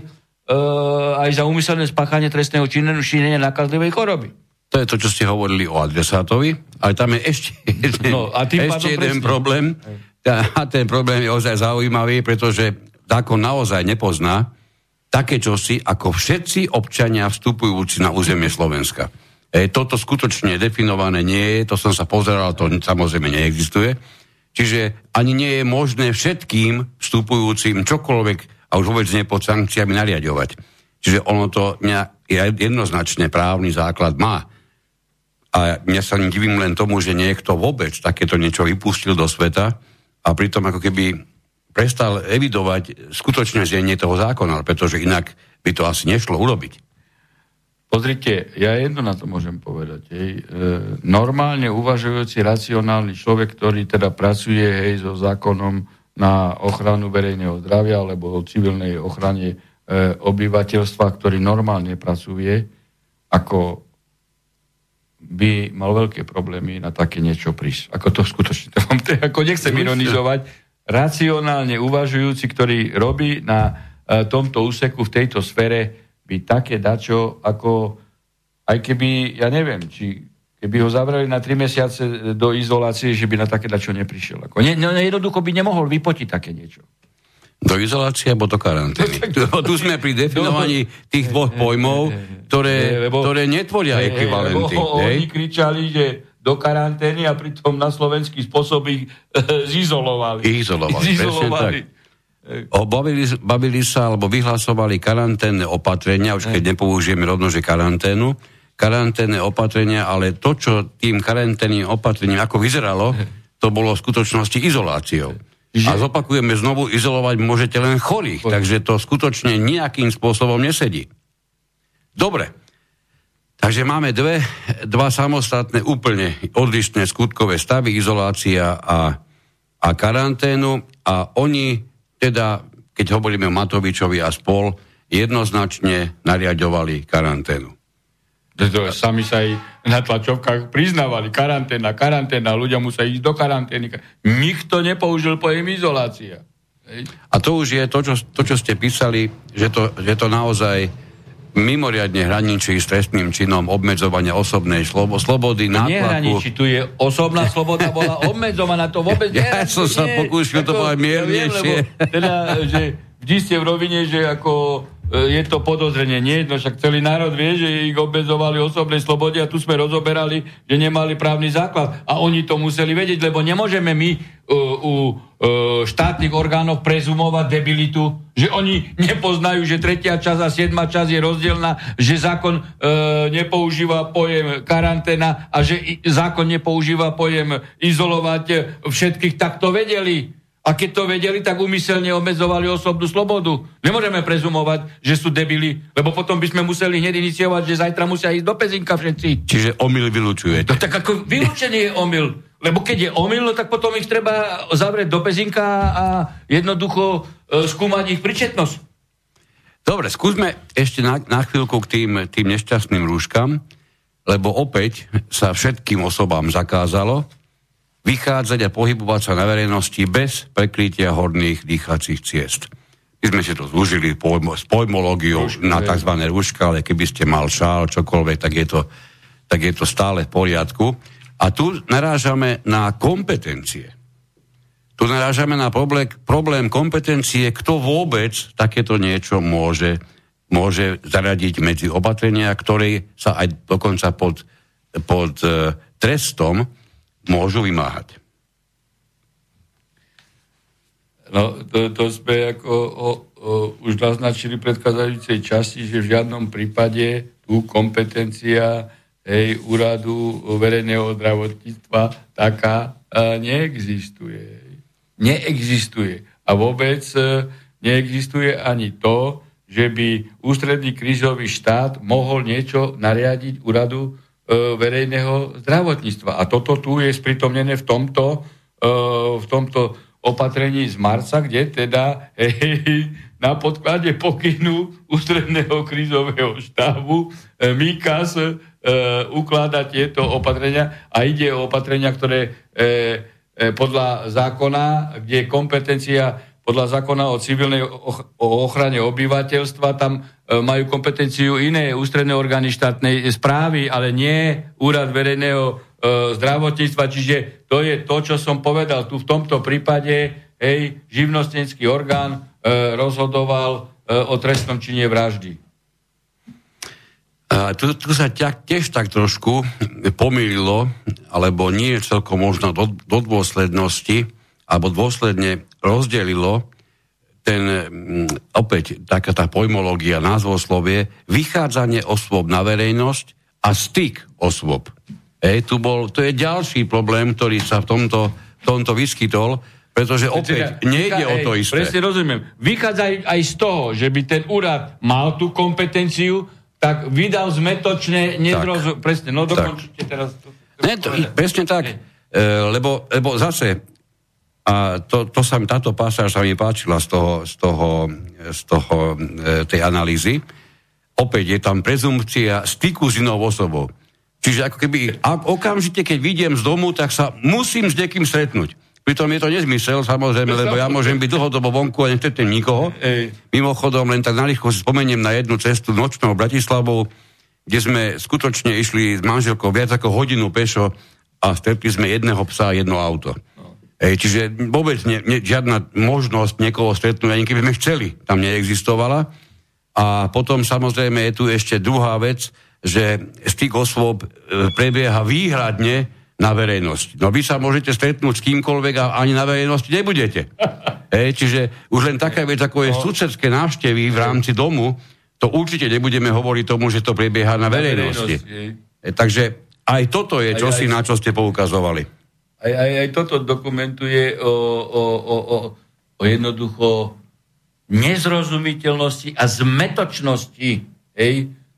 uh, aj za úmyselné spáchanie trestného činu šírenia nakazlivej choroby. To je to, čo ste hovorili o adresátovi, ale tam je ešte, no, a ešte jeden presne. problém. A ten problém je ozaj zaujímavý, pretože zákon naozaj nepozná také čosi, ako všetci občania vstupujúci na územie Slovenska. E, toto skutočne definované nie je, to som sa pozeral, to samozrejme neexistuje. Čiže ani nie je možné všetkým vstupujúcim čokoľvek a už vôbec nie pod sankciami nariadovať. Čiže ono to jednoznačne právny základ má. A ja sa divím len tomu, že niekto vôbec takéto niečo vypustil do sveta a pritom ako keby prestal evidovať skutočne znenie toho zákona, pretože inak by to asi nešlo urobiť. Pozrite, ja jedno na to môžem povedať. Hej. E, normálne uvažujúci racionálny človek, ktorý teda pracuje hej, so zákonom na ochranu verejného zdravia alebo o civilnej ochrane e, obyvateľstva, ktorý normálne pracuje, ako by mal veľké problémy na také niečo prísť. Ako to skutočne, to vám to, ako nechcem ironizovať, racionálne uvažujúci, ktorý robí na e, tomto úseku v tejto sfere, by také dačo, ako aj keby, ja neviem, či keby ho zavreli na 3 mesiace do izolácie, že by na také dačo neprišiel. Ako, ne, ne, jednoducho by nemohol vypotiť také niečo. Do izolácie alebo do karantény. tu sme pri definovaní tých dvoch pojmov, ktoré, lebo, ktoré netvoria ekvivalenty. Lebo oni kričali, že do karantény a pritom na slovenský spôsob ich e, zizolovali. Izolovali, izolovali. O, bavili, sa, alebo vyhlasovali karanténne opatrenia, už keď nepoužijeme rovno, že karanténu, karanténne opatrenia, ale to, čo tým karanténnym opatrením ako vyzeralo, to bolo v skutočnosti izoláciou. Že... A zopakujeme znovu, izolovať môžete len chorých, Chorý. takže to skutočne nejakým spôsobom nesedí. Dobre. Takže máme dve, dva samostatné, úplne odlišné skutkové stavy, izolácia a, a karanténu a oni teda, keď hovoríme o Matovičovi a spol, jednoznačne nariadovali karanténu. To, sami sa aj na tlačovkách priznávali. Karanténa, karanténa, ľudia musia ísť do karantény. Nikto nepoužil pojem izolácia. A to už je to, čo, to, čo ste písali, že to, že to naozaj mimoriadne hraničí s trestným činom obmedzovania osobnej slobo, slobody, nátlaku. Nehraničí, tu je osobná sloboda bola obmedzovaná, to vôbec Ja som sa pokúšal to povedať miernejšie. Ja teda, že vždy ste v rovine, že ako je to podozrenie. Nie, no však celý národ vie, že ich obezovali osobnej slobode a tu sme rozoberali, že nemali právny základ. A oni to museli vedieť, lebo nemôžeme my uh, u uh, štátnych orgánov prezumovať debilitu, že oni nepoznajú, že tretia časť a siedma časť je rozdielna, že zákon uh, nepoužíva pojem karanténa a že zákon nepoužíva pojem izolovať všetkých, tak to vedeli. A keď to vedeli, tak umyselne obmedzovali osobnú slobodu. Nemôžeme prezumovať, že sú debili, lebo potom by sme museli hneď iniciovať, že zajtra musia ísť do pezinka všetci. Čiže omyl vylučujete. No, tak ako vylúčenie je omyl. Lebo keď je omyl, no tak potom ich treba zavrieť do pezinka a jednoducho e, skúmať ich pričetnosť. Dobre, skúsme ešte na, na chvíľku k tým, tým nešťastným rúškam, lebo opäť sa všetkým osobám zakázalo, vychádzať a pohybovať sa na verejnosti bez prekrytia horných dýchacích ciest. My sme si to zúžili pojmo, s pojmológiou Rúšky, na tzv. rúška, ale keby ste mal šál, čokoľvek, tak je, to, tak je to stále v poriadku. A tu narážame na kompetencie. Tu narážame na problém, problém kompetencie, kto vôbec takéto niečo môže, môže zaradiť medzi opatrenia, ktoré sa aj dokonca pod, pod uh, trestom môžu vymáhať. No, to, to sme ako o, o, už naznačili v predchádzajúcej časti, že v žiadnom prípade tu kompetencia hej, úradu verejného zdravotníctva taká a, neexistuje. Neexistuje. A vôbec e, neexistuje ani to, že by ústredný krízový štát mohol niečo nariadiť úradu e, verejného zdravotníctva. A toto tu je spritomnené v tomto, e, v tomto opatrení z marca, kde teda hej, na podklade pokynu ústredného krízového štábu e, MIKAS e, ukláda tieto opatrenia a ide o opatrenia, ktoré e, e, podľa zákona, kde je kompetencia podľa zákona o civilnej o ochrane obyvateľstva, tam e, majú kompetenciu iné ústredné orgány štátnej správy, ale nie úrad verejného E, zdravotníctva, čiže to je to, čo som povedal. Tu v tomto prípade hej, živnostenský orgán e, rozhodoval e, o trestnom čine vraždy. A tu, tu sa ťa, tiež tak trošku pomýlilo, alebo nie celkom možno do, do dôslednosti, alebo dôsledne rozdelilo ten, mm, opäť taká tá pojmológia, názvoslovie, vychádzanie osôb na verejnosť a styk osôb. Hej, tu bol, to je ďalší problém, ktorý sa v tomto, tomto vyskytol, pretože opäť teda, nejde o to isté. Presne rozumiem. Vychádza aj z toho, že by ten úrad mal tú kompetenciu, tak vydal zmetočne, nedrozu... Presne, no dokončite teraz. To, to ne, to, presne tak. E, lebo, lebo zase, a to, to sa táto pasáž sa mi páčila z toho, z toho, z toho e, tej analýzy, opäť je tam prezumpcia styku s inou osobou. Čiže ako keby ak okamžite, keď vidiem z domu, tak sa musím s niekým stretnúť. Pritom je to nezmysel, samozrejme, lebo ja môžem byť dlhodobo vonku a nestretnem nikoho. Mimochodom, len tak narýchlo si spomeniem na jednu cestu nočnou Bratislavou, kde sme skutočne išli s manželkou viac ako hodinu pešo a stretli sme jedného psa a jedno auto. Ej, čiže vôbec ne, ne, žiadna možnosť niekoho stretnúť, ani keby sme chceli, tam neexistovala. A potom samozrejme je tu ešte druhá vec, že styk osôb e, prebieha výhradne na verejnosť. No vy sa môžete stretnúť s kýmkoľvek a ani na verejnosti nebudete. e, čiže už len taká vec, ako je no. susedské návštevy v rámci domu, to určite nebudeme hovoriť tomu, že to prebieha na verejnosti. E, takže aj toto je čosi, aj, na čo ste poukazovali. Aj, aj, aj toto dokumentuje o, o, o, o, o jednoducho nezrozumiteľnosti a zmetočnosti hej,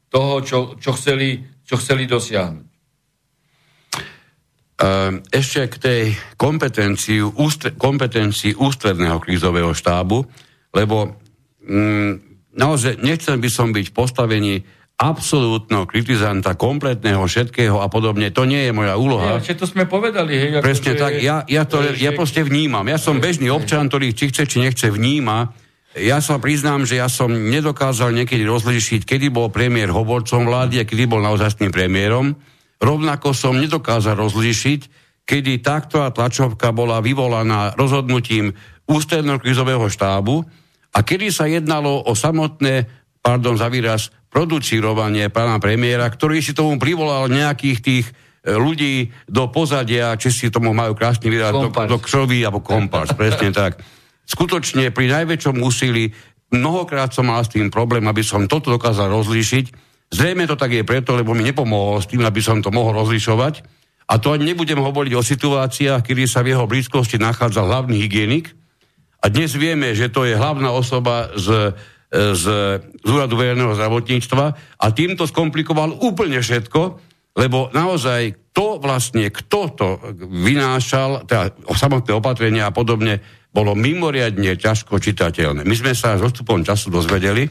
toho, čo, čo, chceli, čo chceli dosiahnuť. Ehm, ešte k tej kompetencii, ústre, kompetencii ústredného krízového štábu, lebo mm, naozaj nechcem by som byť v postavení absolútneho kritizanta, kompletného všetkého a podobne. To nie je moja úloha. Ja, to sme povedali. Hej, ako Presne že, tak. Ja, ja, to, ja proste vnímam. Ja som bežný občan, ktorý či chce, či nechce vníma ja sa priznám, že ja som nedokázal niekedy rozlišiť, kedy bol premiér hovorcom vlády a kedy bol naozajstným premiérom. Rovnako som nedokázal rozlišiť, kedy takto a tlačovka bola vyvolaná rozhodnutím ústredného krizového štábu a kedy sa jednalo o samotné, pardon za výraz, producírovanie pána premiéra, ktorý si tomu privolal nejakých tých e, ľudí do pozadia, či si tomu majú krásny výraz, do, do křoví alebo kompars, presne tak skutočne pri najväčšom úsilí mnohokrát som mal s tým problém, aby som toto dokázal rozlíšiť. Zrejme to tak je preto, lebo mi nepomohol s tým, aby som to mohol rozlišovať. A to ani nebudem hovoriť o situáciách, kedy sa v jeho blízkosti nachádza hlavný hygienik. A dnes vieme, že to je hlavná osoba z, z, z úradu verejného zdravotníctva a týmto skomplikoval úplne všetko, lebo naozaj to vlastne, kto to vynášal, teda samotné opatrenia a podobne, bolo mimoriadne ťažko čitateľné. My sme sa s odstupom času dozvedeli,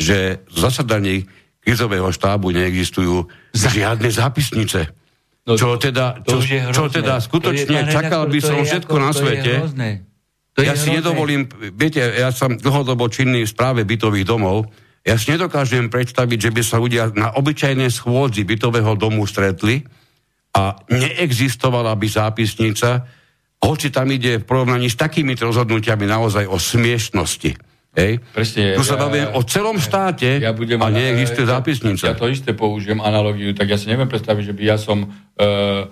že v zasadaní krizového štábu neexistujú žiadne zápisnice. No, čo teda, čo, čo teda skutočne je, čakal by som všetko na svete. To ja si hrozné. nedovolím, viete, ja som dlhodobo činný v správe bytových domov, ja si nedokážem predstaviť, že by sa ľudia na obyčajnej schôdzi bytového domu stretli a neexistovala by zápisnica, hoci tam ide v porovnaní s takými rozhodnutiami naozaj o smiešnosti. Hej. Presne, tu sa ja, bavím o celom štáte ja budem, a neexistuje ja, zápisnica. Ja to isté použijem analogiu, tak ja si neviem predstaviť, že by ja som uh,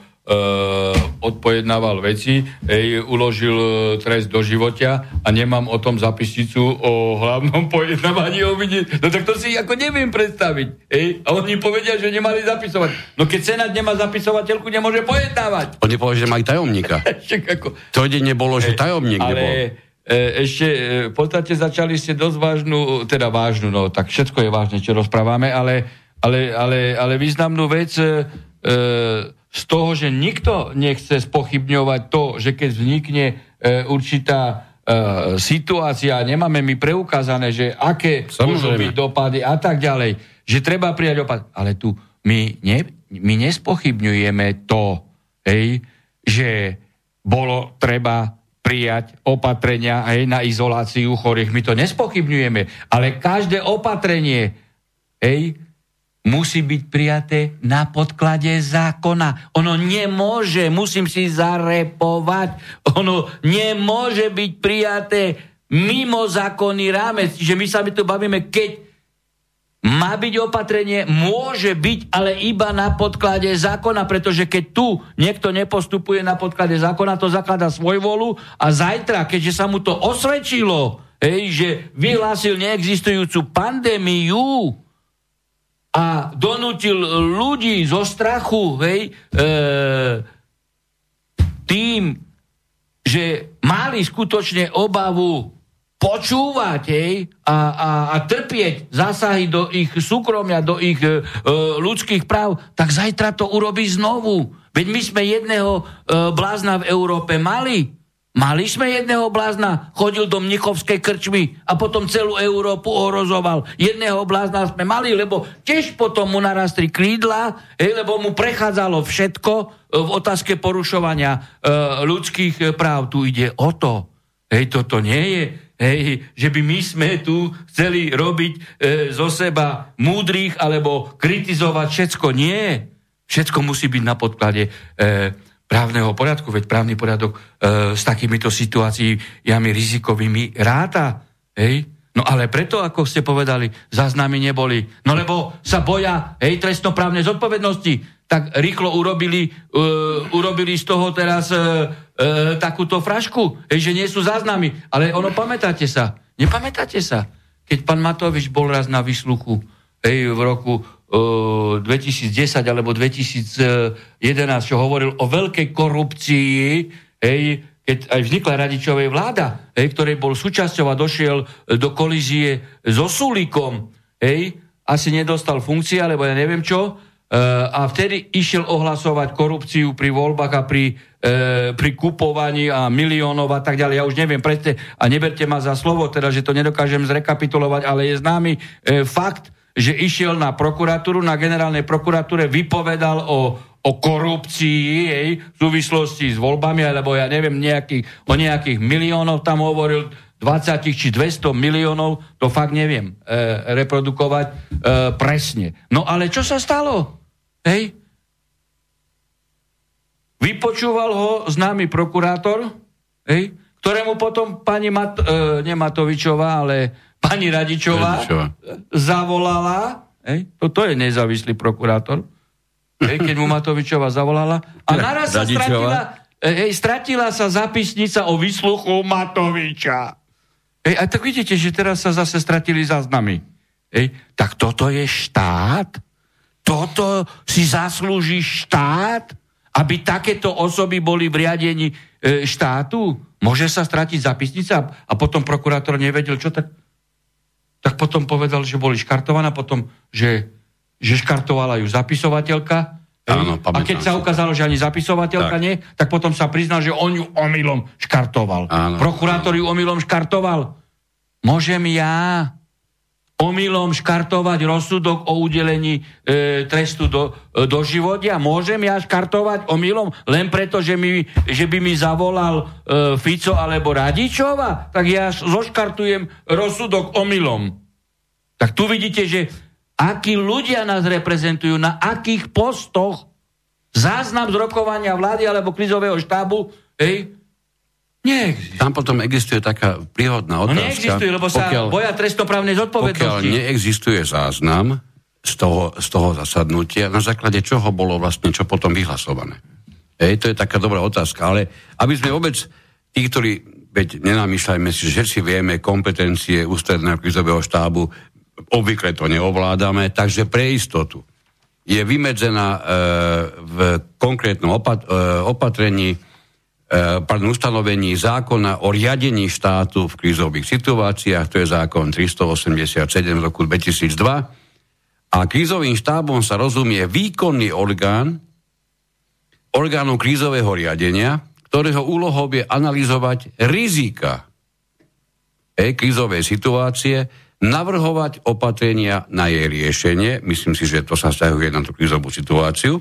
odpojednával veci, ej, uložil e, trest do života a nemám o tom zapisnicu o hlavnom pojednávaní o vine. No tak to si ako neviem predstaviť. Ej? A oni povedia, že nemali zapisovať. No keď Senát nemá zapisovateľku, nemôže pojednávať. Oni povedali, že majú tajomníka. To nebolo, že tajomník ale... nebol. E, ešte v podstate začali ste dosť vážnu, teda vážnu, no tak všetko je vážne, čo rozprávame, ale, ale, ale, ale významnú vec e z toho, že nikto nechce spochybňovať to, že keď vznikne e, určitá e, situácia, nemáme mi preukázané, že aké môžu byť dopady a tak ďalej, že treba prijať opad. Ale tu my, ne, my nespochybňujeme to, hej, že bolo treba prijať opatrenia hej, na izoláciu chorých. My to nespochybňujeme, ale každé opatrenie hej, musí byť prijaté na podklade zákona. Ono nemôže, musím si zarepovať, ono nemôže byť prijaté mimo zákonný rámec. Čiže my sa my tu bavíme, keď má byť opatrenie, môže byť, ale iba na podklade zákona, pretože keď tu niekto nepostupuje na podklade zákona, to zaklada svoj volu a zajtra, keďže sa mu to osvedčilo, hej, že vyhlásil neexistujúcu pandémiu, a donútil ľudí zo strachu, hej, e, tým, že mali skutočne obavu počúvať hej, a, a, a trpieť zásahy do ich súkromia, do ich e, ľudských práv, tak zajtra to urobí znovu. Veď my sme jedného e, blázna v Európe mali. Mali sme jedného blázna, chodil do Mnichovskej krčmy a potom celú Európu ohrozoval. Jedného blázna sme mali, lebo tiež potom mu narastli krídla, hej, lebo mu prechádzalo všetko e, v otázke porušovania e, ľudských e, práv. Tu ide o to. Hej, toto nie je, hej, že by my sme tu chceli robiť e, zo seba múdrych alebo kritizovať všetko. Nie. Všetko musí byť na podklade e, právneho poriadku, veď právny poriadok e, s takýmito situáciami rizikovými ráta. Hej? No ale preto, ako ste povedali, záznamy neboli. No lebo sa boja hej, trestnoprávnej zodpovednosti. Tak rýchlo urobili, e, urobili z toho teraz e, e, takúto frašku, hej, že nie sú záznamy. Ale ono, pamätáte sa, nepamätáte sa, keď pán Matovič bol raz na vysluchu hej, v roku 2010 alebo 2011, čo hovoril o veľkej korupcii, hej, keď aj vznikla Radičovej vláda, hej, ktorej bol súčasťou a došiel do kolízie so Sulíkom, hej, asi nedostal funkcie, alebo ja neviem čo, a vtedy išiel ohlasovať korupciu pri voľbách a pri, e, pri kupovaní a miliónov a tak ďalej. Ja už neviem presne a neberte ma za slovo, teda, že to nedokážem zrekapitulovať, ale je známy e, fakt, že išiel na prokuratúru, na generálnej prokuratúre vypovedal o, o korupcii jej, v súvislosti s voľbami, alebo ja neviem, nejaký, o nejakých miliónov tam hovoril, 20 či 200 miliónov, to fakt neviem e, reprodukovať e, presne. No ale čo sa stalo? Hej? Vypočúval ho známy prokurátor, hej, ktorému potom pani Mat, e, Nematovičová, ale pani Radičová, Radičová. zavolala, hej, toto je nezávislý prokurátor, hej, keď mu Matovičová zavolala a naraz sa stratila, hej, stratila sa zapisnica o vysluchu Matoviča. Hej, a tak vidíte, že teraz sa zase stratili záznamy. Hej, tak toto je štát? Toto si zaslúži štát? Aby takéto osoby boli v riadení e, štátu? Môže sa stratiť zapisnica a potom prokurátor nevedel, čo tak tak potom povedal, že boli škartované, potom, že, že škartovala ju zapisovateľka. Áno, a keď sa ukázalo, že ani zapisovateľka tak. nie, tak potom sa priznal, že on ju omylom škartoval. Áno, Prokurátor ju omylom škartoval. Môžem ja omylom škartovať rozsudok o udelení e, trestu do, e, do životia? Môžem ja škartovať omylom len preto, že, mi, že by mi zavolal e, Fico alebo Radičova? Tak ja zoškartujem rozsudok omylom. Tak tu vidíte, že akí ľudia nás reprezentujú, na akých postoch záznam z rokovania vlády alebo krizového štábu, hej, Neexistuje. Tam potom existuje taká príhodná otázka. No neexistuje, lebo sa pokiaľ, boja trestoprávnej zodpovednosti. Pokiaľ neexistuje záznam z toho, z toho zasadnutia, na základe čoho bolo vlastne čo potom vyhlasované. Hej, to je taká dobrá otázka. Ale aby sme vôbec, tí, ktorí, veď nenamýšľajme si, že všetci vieme kompetencie ústredného krizového štábu, obvykle to neovládame, takže pre istotu je vymedzená e, v konkrétnom opat, e, opatrení, pardon, ustanovení zákona o riadení štátu v krízových situáciách, to je zákon 387 z roku 2002. A krízovým štábom sa rozumie výkonný orgán, orgánu krízového riadenia, ktorého úlohou je analyzovať rizika e, krízovej situácie, navrhovať opatrenia na jej riešenie, myslím si, že to sa vzťahuje na tú krízovú situáciu,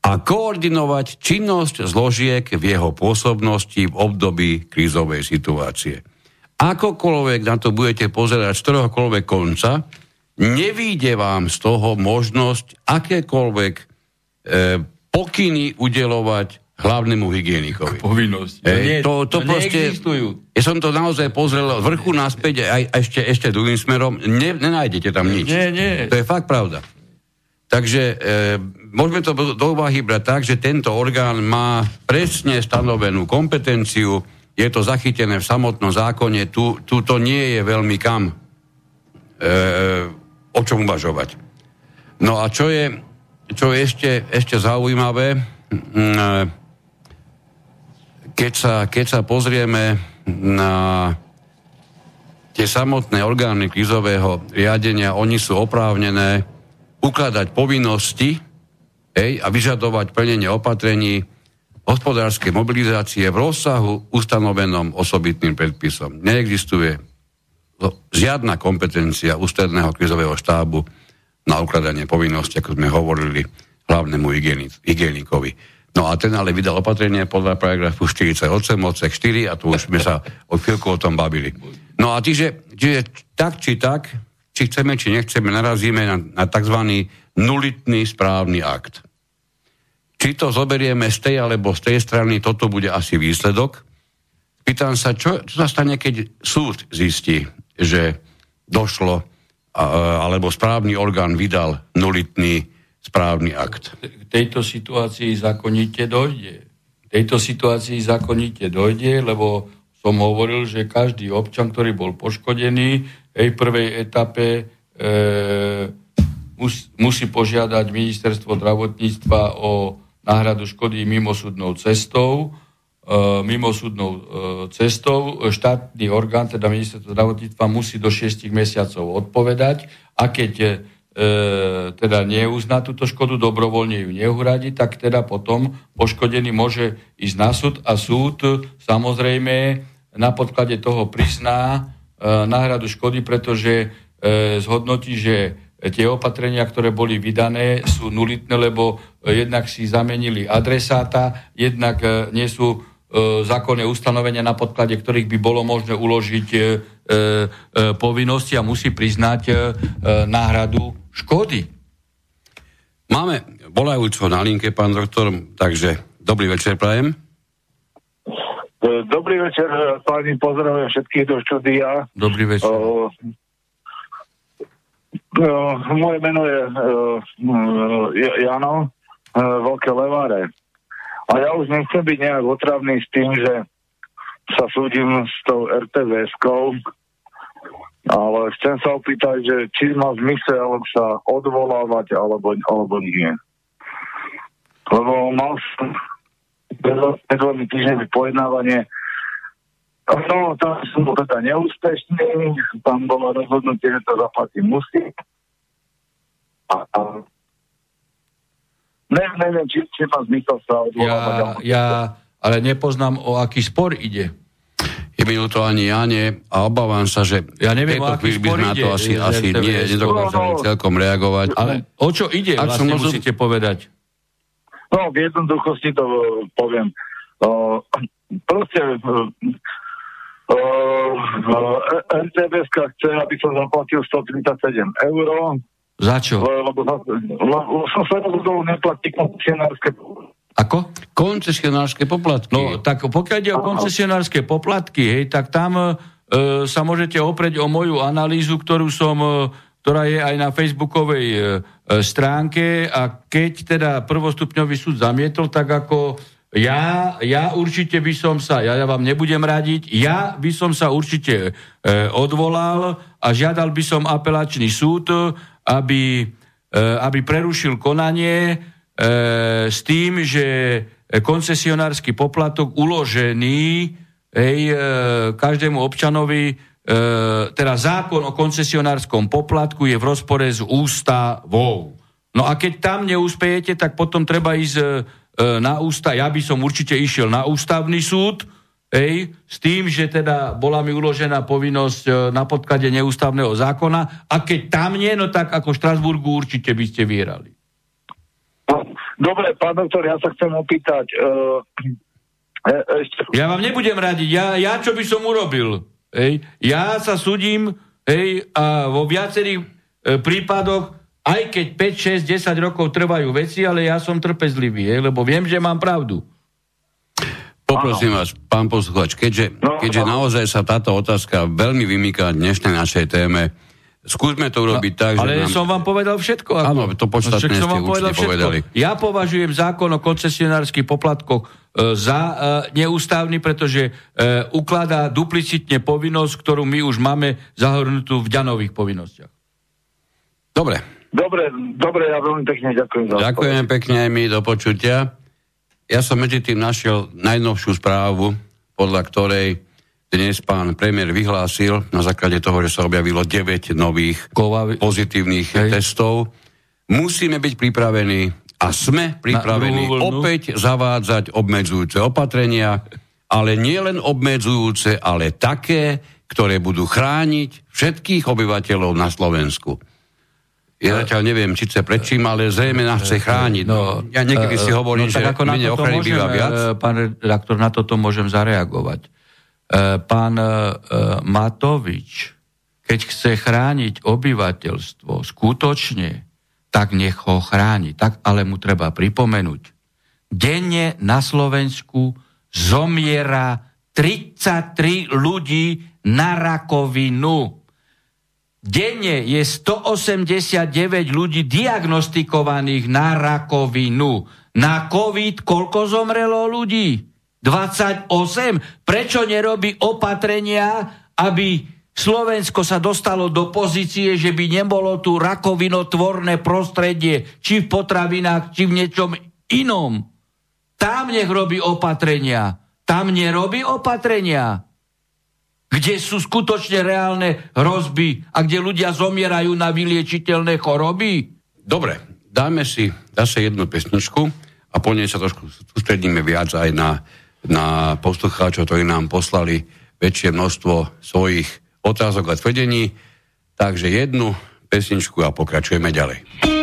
a koordinovať činnosť zložiek v jeho pôsobnosti v období krízovej situácie. Akokoľvek na to budete pozerať z ktoréhokoľvek konca, nevíde vám z toho možnosť akékoľvek e, pokyny udelovať hlavnému hygienikovi. Povinnosť. Nie, to, to, to proste, neexistujú. Ja som to naozaj pozrel z vrchu naspäť aj, aj ešte, ešte druhým smerom. Ne, nenájdete tam nič. Nie, nie. To je fakt pravda. Takže e, môžeme to do úvahy brať tak, že tento orgán má presne stanovenú kompetenciu, je to zachytené v samotnom zákone, tu, tu to nie je veľmi kam e, o čom uvažovať. No a čo je, čo je ešte, ešte zaujímavé, e, keď sa, keď sa pozrieme na tie samotné orgány krizového riadenia, oni sú oprávnené ukladať povinnosti hej, a vyžadovať plnenie opatrení hospodárskej mobilizácie v rozsahu ustanovenom osobitným predpisom. Neexistuje žiadna kompetencia ústredného krizového štábu na ukladanie povinnosti, ako sme hovorili hlavnému hygienikovi. No a ten ale vydal opatrenie podľa paragrafu 48 odsek 4 a tu už sme sa o chvíľku o tom bavili. No a čiže, čiže tak či tak, či chceme, či nechceme, narazíme na, na tzv. nulitný správny akt. Či to zoberieme z tej alebo z tej strany, toto bude asi výsledok. Pýtam sa, čo, čo sa stane, keď súd zistí, že došlo, alebo správny orgán vydal nulitný správny akt. K tejto situácii zákonite dojde. K tejto situácii zákonite dojde, lebo som hovoril, že každý občan, ktorý bol poškodený, v prvej etape e, mus, musí požiadať ministerstvo zdravotníctva o náhradu škody mimosúdnou cestou. E, mimosúdnou e, cestou štátny orgán, teda ministerstvo zdravotníctva, musí do 6 mesiacov odpovedať a keď teda neuzná túto škodu, dobrovoľne ju neuhradí, tak teda potom poškodený môže ísť na súd a súd samozrejme na podklade toho prizná náhradu škody, pretože e, zhodnotí, že tie opatrenia, ktoré boli vydané, sú nulitné, lebo e, jednak si zamenili adresáta, jednak nie sú zákonné ustanovenia, na podklade ktorých by bolo možné uložiť povinnosti a musí priznať náhradu škody. Máme volajúco na linke, pán doktor, takže dobrý večer, prajem. Dobrý večer, páni, pozdravujem všetkých do štúdia. Dobrý večer. Uh, uh, moje meno je uh, Jano, Veľké Leváre. A ja už nechcem byť nejak otravný s tým, že sa súdim s tou RTVS-kou, ale chcem sa opýtať, že či má zmysel sa odvolávať alebo, alebo nie. Lebo mal som dvomi týždňové pojednávanie No, tam som bol teda neúspešný, tam bolo rozhodnutie, že to zaplatím musí. A, a ne, neviem, či, či má zmysel sa odvolávať. Ja, ja ale nepoznám, o aký spor ide. Je mi to ani ja nie a obávam sa, že ja neviem, o aký spor by sme ide, na to asi, asi nie, no, celkom reagovať. Ale o čo ide, Ak vlastne som musíte povedať? No, v jednoduchosti to uh, poviem. Uh, proste uh, uh, NCBS chce, aby som zaplatil 137 eur za čo? Lebo, lebo som sa rozhodol neplatiť koncesionárske Ako? Koncesionárske poplatky. No, tak pokiaľ ide o koncesionárske poplatky, hej, tak tam e, sa môžete oprieť o moju analýzu, ktorú som e, ktorá je aj na facebookovej e, stránke. A keď teda prvostupňový súd zamietol, tak ako ja, ja určite by som sa, ja, vám nebudem radiť, ja by som sa určite e, odvolal a žiadal by som apelačný súd, aby, e, aby prerušil konanie e, s tým, že koncesionársky poplatok uložený hej, e, každému občanovi, e, teda zákon o koncesionárskom poplatku je v rozpore s ústavou. No a keď tam neúspejete, tak potom treba ísť e, E, na ústa, ja by som určite išiel na ústavný súd, Ej, s tým, že teda bola mi uložená povinnosť e, na podklade neústavného zákona a keď tam nie, no tak ako v Štrasburgu určite by ste vyhrali. Dobre, pán doktor, ja sa chcem opýtať. Uh, e, ešte... Ja vám nebudem radiť, ja, ja čo by som urobil? Ej, ja sa súdim ej, a vo viacerých e, prípadoch aj keď 5, 6, 10 rokov trvajú veci, ale ja som trpezlivý, je, lebo viem, že mám pravdu. Poprosím vás, pán posluchač, keďže, no, keďže naozaj sa táto otázka veľmi vymýka dnešnej našej téme, skúsme to urobiť no, tak, že... Ale nám... som vám povedal všetko. Ako... Áno, to podstatné ste vám povedal všetko. povedali. Ja považujem zákon o koncesionárskych poplatkoch e, za e, neústavný, pretože e, ukladá duplicitne povinnosť, ktorú my už máme zahrnutú v ďanových povinnostiach. Dobre, Dobre, dobre, ja veľmi pekne ďakujem za Ďakujem pekne aj my, do počutia. Ja som medzi tým našiel najnovšiu správu, podľa ktorej dnes pán premiér vyhlásil, na základe toho, že sa objavilo 9 nových Kovavi. pozitívnych Hej. testov, musíme byť pripravení a sme pripravení opäť zavádzať obmedzujúce opatrenia, ale nie len obmedzujúce, ale také, ktoré budú chrániť všetkých obyvateľov na Slovensku. Ja zatiaľ neviem, či chce prečím, ale zrejme nás chce chrániť. No, ja niekedy si hovorím, no, že ako mene ochrany býva viac. E, pán redaktor, na toto môžem zareagovať. E, pán e, Matovič, keď chce chrániť obyvateľstvo skutočne, tak nech ho chráni. Tak ale mu treba pripomenúť. Denne na Slovensku zomiera 33 ľudí na rakovinu. Denne je 189 ľudí diagnostikovaných na rakovinu. Na COVID koľko zomrelo ľudí? 28. Prečo nerobí opatrenia, aby Slovensko sa dostalo do pozície, že by nebolo tu rakovinotvorné prostredie, či v potravinách, či v niečom inom. Tam nech robí opatrenia. Tam nerobí opatrenia kde sú skutočne reálne hrozby a kde ľudia zomierajú na vyliečiteľné choroby? Dobre, dáme si zase jednu pesničku a po nej sa trošku sústredíme viac aj na, na poslucháčov, ktorí nám poslali väčšie množstvo svojich otázok a tvrdení. Takže jednu pesničku a pokračujeme ďalej.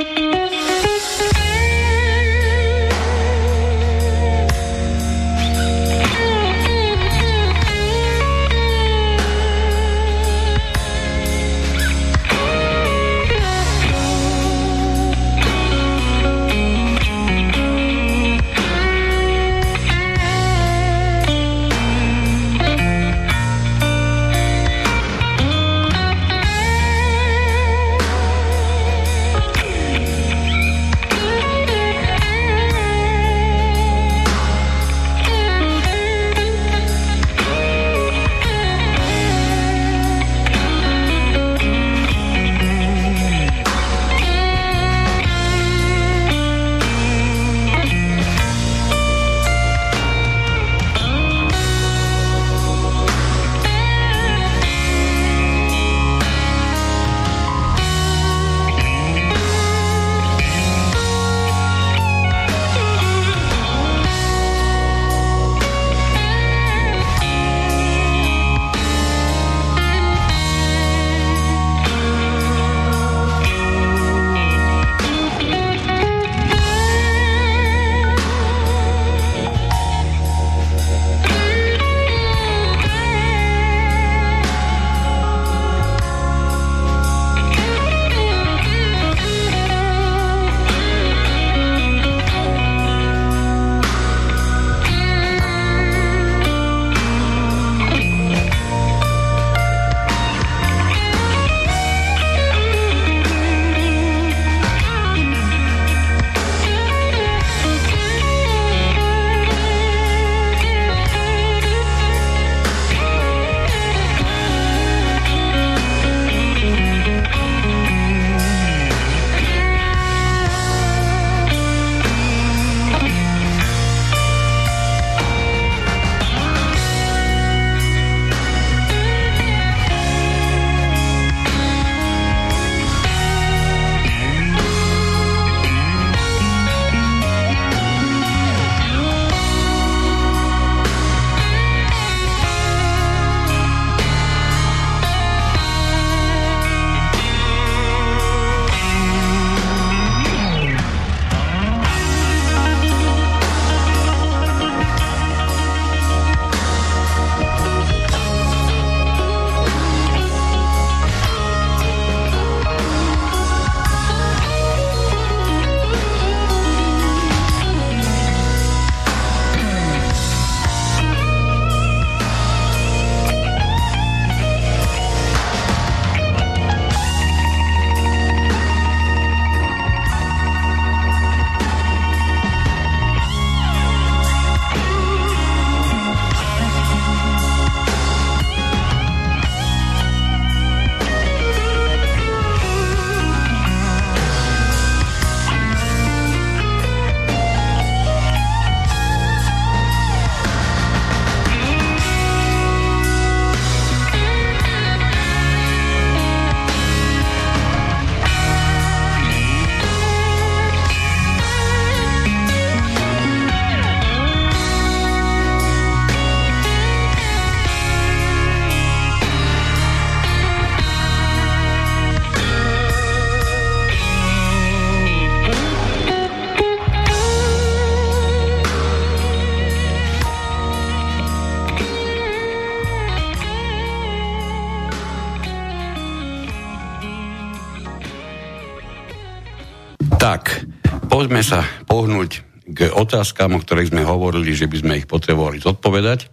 Poďme sa pohnúť k otázkam, o ktorých sme hovorili, že by sme ich potrebovali zodpovedať.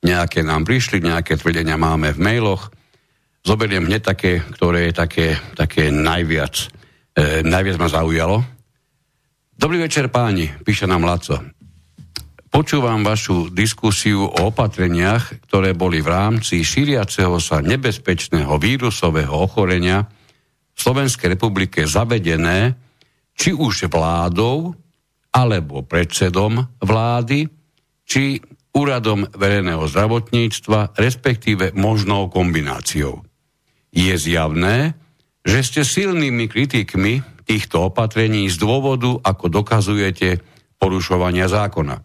Nejaké nám prišli, nejaké tvrdenia máme v mailoch. Zoberiem hneď také, ktoré je také, také najviac, e, najviac ma zaujalo. Dobrý večer páni, píše nám Laco. Počúvam vašu diskusiu o opatreniach, ktoré boli v rámci šíriaceho sa nebezpečného vírusového ochorenia v Slovenskej republike zavedené či už vládou, alebo predsedom vlády, či úradom verejného zdravotníctva, respektíve možnou kombináciou. Je zjavné, že ste silnými kritikmi týchto opatrení z dôvodu, ako dokazujete, porušovania zákona.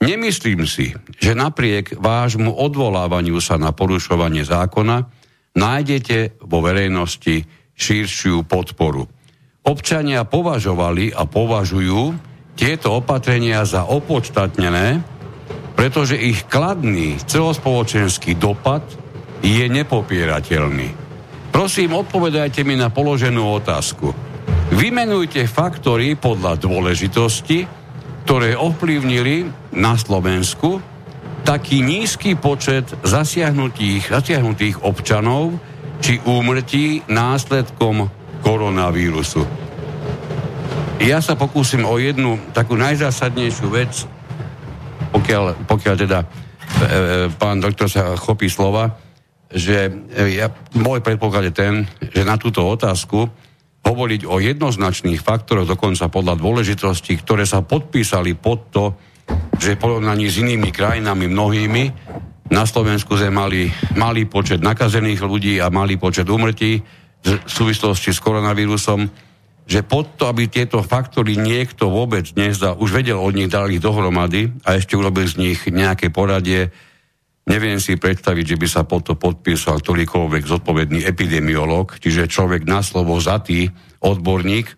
Nemyslím si, že napriek vášmu odvolávaniu sa na porušovanie zákona nájdete vo verejnosti širšiu podporu. Občania považovali a považujú tieto opatrenia za opodstatnené, pretože ich kladný celospoločenský dopad je nepopierateľný. Prosím, odpovedajte mi na položenú otázku. Vymenujte faktory podľa dôležitosti, ktoré ovplyvnili na Slovensku taký nízky počet zasiahnutých, zasiahnutých občanov či úmrtí následkom koronavírusu. Ja sa pokúsim o jednu takú najzásadnejšiu vec, pokiaľ, pokiaľ teda e, e, pán doktor sa chopí slova, že e, ja, môj predpoklad je ten, že na túto otázku hovoriť o jednoznačných faktoroch, dokonca podľa dôležitosti, ktoré sa podpísali pod to, že porovnaní s inými krajinami mnohými, na Slovensku sme mali malý počet nakazených ľudí a malý počet úmrtí, v súvislosti s koronavírusom, že pod to, aby tieto faktory niekto vôbec nezdal, už vedel od nich, dal ich dohromady a ešte urobil z nich nejaké poradie, neviem si predstaviť, že by sa pod to podpísal ktorýkoľvek zodpovedný epidemiolog, čiže človek na slovo zatý, odborník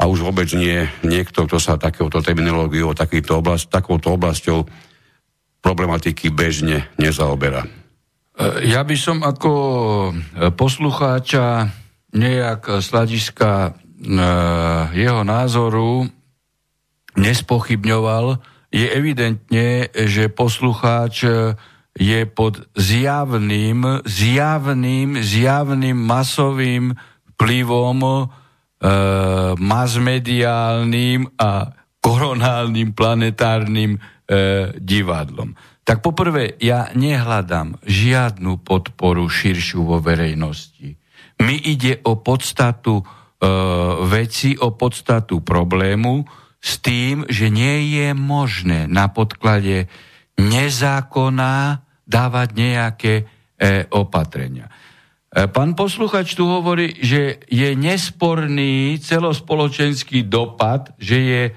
a už vôbec nie niekto, kto sa takéhoto terminológiou, takýto oblast, takouto oblasťou problematiky bežne nezaoberá. Ja by som ako poslucháča nejak z hľadiska e, jeho názoru nespochybňoval. Je evidentne, že poslucháč je pod zjavným, zjavným, zjavným masovým vplyvom e, masmediálnym a koronálnym planetárnym e, divadlom. Tak poprvé, ja nehľadám žiadnu podporu širšiu vo verejnosti mi ide o podstatu e, veci, o podstatu problému s tým, že nie je možné na podklade nezákona dávať nejaké e, opatrenia. E, pán posluchač tu hovorí, že je nesporný celospoločenský dopad, že je e,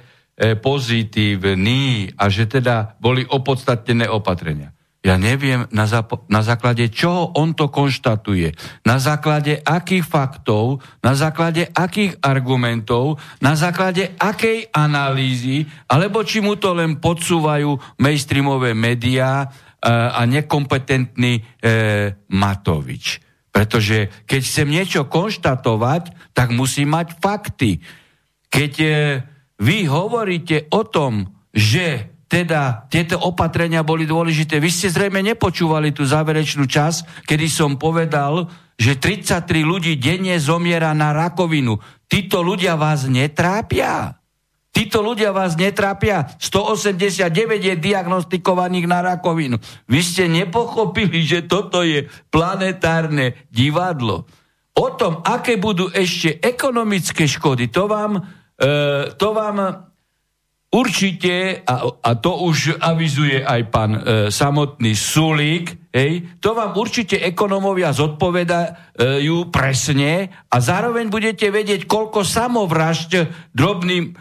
pozitívny a že teda boli opodstatnené opatrenia. Ja neviem, na, zap- na základe čoho on to konštatuje, na základe akých faktov, na základe akých argumentov, na základe akej analýzy, alebo či mu to len podsúvajú mainstreamové médiá e, a nekompetentný e, Matovič. Pretože keď chcem niečo konštatovať, tak musím mať fakty. Keď e, vy hovoríte o tom, že teda tieto opatrenia boli dôležité. Vy ste zrejme nepočúvali tú záverečnú čas, kedy som povedal, že 33 ľudí denne zomiera na rakovinu. Títo ľudia vás netrápia. Títo ľudia vás netrápia. 189 je diagnostikovaných na rakovinu. Vy ste nepochopili, že toto je planetárne divadlo. O tom, aké budú ešte ekonomické škody, to vám, e, to vám Určite, a, a to už avizuje aj pán e, samotný Sulík, hej, to vám určite ekonomovia zodpovedajú presne a zároveň budete vedieť, koľko samovražď drobní e,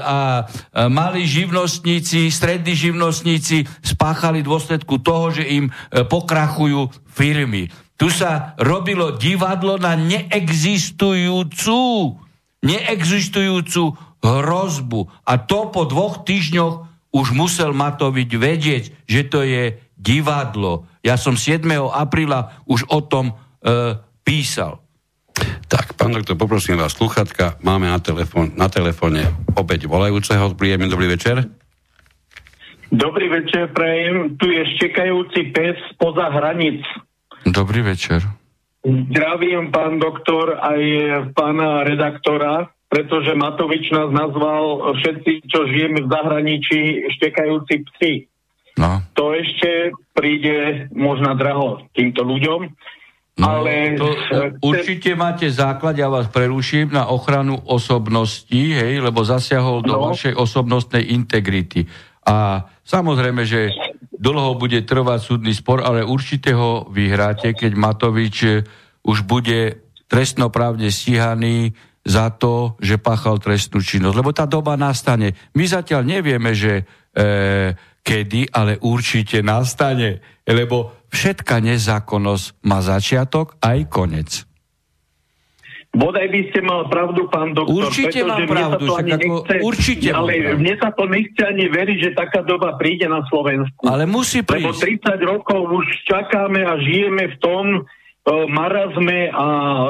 a, a malí živnostníci, strední živnostníci spáchali dôsledku toho, že im e, pokrachujú firmy. Tu sa robilo divadlo na neexistujúcu, neexistujúcu hrozbu. A to po dvoch týždňoch už musel Matovič vedieť, že to je divadlo. Ja som 7. apríla už o tom e, písal. Tak, Pán doktor, poprosím vás, sluchatka, máme na, telefón, na telefóne opäť volajúceho. Príjemný dobrý večer. Dobrý večer, prejem. Tu je štekajúci pes poza hranic. Dobrý večer. Zdravím, pán doktor, aj pána redaktora, pretože Matovič nás nazval všetci, čo žijeme v zahraničí, štekajúci psi. No. To ešte príde možno draho týmto ľuďom. No, ale to, určite máte základ, ja vás preruším, na ochranu osobnosti, hej, lebo zasiahol do No. vašej osobnostnej integrity. A samozrejme, že dlho bude trvať súdny spor, ale určite ho vyhráte, keď Matovič eh, už bude trestnoprávne stíhaný za to, že páchal trestnú činnosť. Lebo tá doba nastane. My zatiaľ nevieme, že e, kedy, ale určite nastane. Lebo všetká nezákonnosť má začiatok aj konec. Bodaj by ste mal pravdu, pán doktor. Určite mám mne sa pravdu, to ako- nechce, určite Ale pravdu. mne sa to nechce ani veriť, že taká doba príde na Slovensku. Ale musí Lebo prísť. 30 rokov už čakáme a žijeme v tom marazme a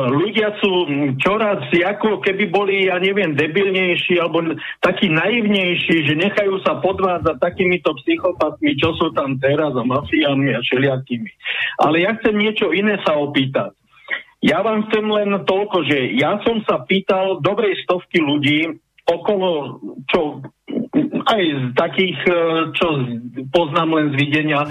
ľudia sú čoraz ako keby boli, ja neviem, debilnejší alebo takí naivnejší, že nechajú sa podvádzať takýmito psychopatmi, čo sú tam teraz a mafiami a všelijakými. Ale ja chcem niečo iné sa opýtať. Ja vám chcem len toľko, že ja som sa pýtal dobrej stovky ľudí okolo, čo aj z takých, e, čo poznám len z videnia,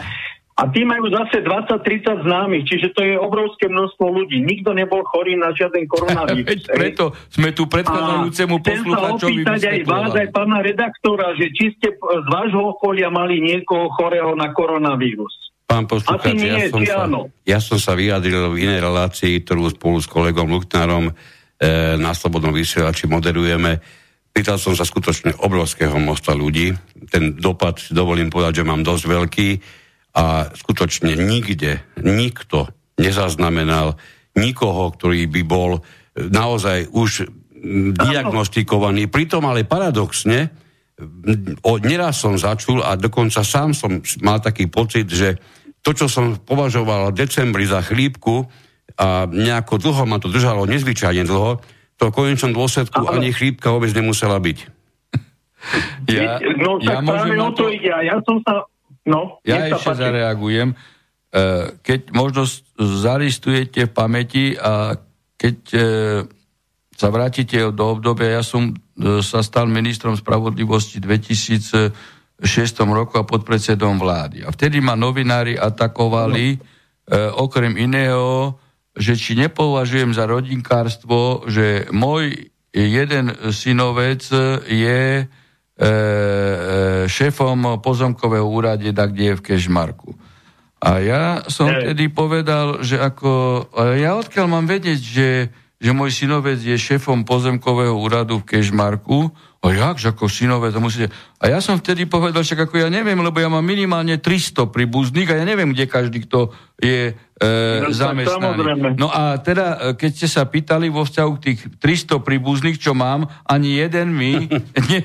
a tí majú zase 20-30 známych, čiže to je obrovské množstvo ľudí. Nikto nebol chorý na žiaden koronavírus. Veď preto sme tu predchádzajúcemu chcem sa poslucháčovi opýtať aj vás, aj pána redaktora, že či ste p- z vášho okolia mali niekoho chorého na koronavírus. Pán poslucháč, ja, som sa, áno? ja som sa vyjadril v inej relácii, ktorú spolu s kolegom Luchnárom e, na Slobodnom vysielači moderujeme. Pýtal som sa skutočne obrovského množstva ľudí. Ten dopad, dovolím povedať, že mám dosť veľký a skutočne nikde, nikto nezaznamenal nikoho, ktorý by bol e, naozaj už diagnostikovaný. Pritom ale paradoxne, o, neraz som začul a dokonca sám som mal taký pocit, že to, čo som považoval v decembri za chlípku a nejako dlho ma to držalo, nezvyčajne dlho, to v konečnom dôsledku Áno. ani chrípka vôbec nemusela byť. Ja, no ja tak môžem práve o to to... ide. Ja som sa... No, Ja ešte páči. zareagujem. E, Keď možno zaristujete v pamäti a keď e, sa vrátite do obdobia, ja som e, sa stal ministrom spravodlivosti v 2006 roku a podpredsedom vlády. A vtedy ma novinári atakovali, e, okrem iného, že či nepovažujem za rodinkárstvo, že môj jeden synovec je šéfom pozemkového úrade, tak kde je v Kešmarku. A ja som vtedy povedal, že ako, ja odkiaľ mám vedieť, že, že môj synovec je šéfom pozemkového úradu v Kešmarku, a jak, že ako synovec, a musíte... A ja som vtedy povedal, však ako ja neviem, lebo ja mám minimálne 300 príbuzných a ja neviem, kde každý, kto je e, No, samozrejme. No a teda, e, keď ste sa pýtali vo vzťahu k tých 300 príbuzných, čo mám, ani jeden mi ne,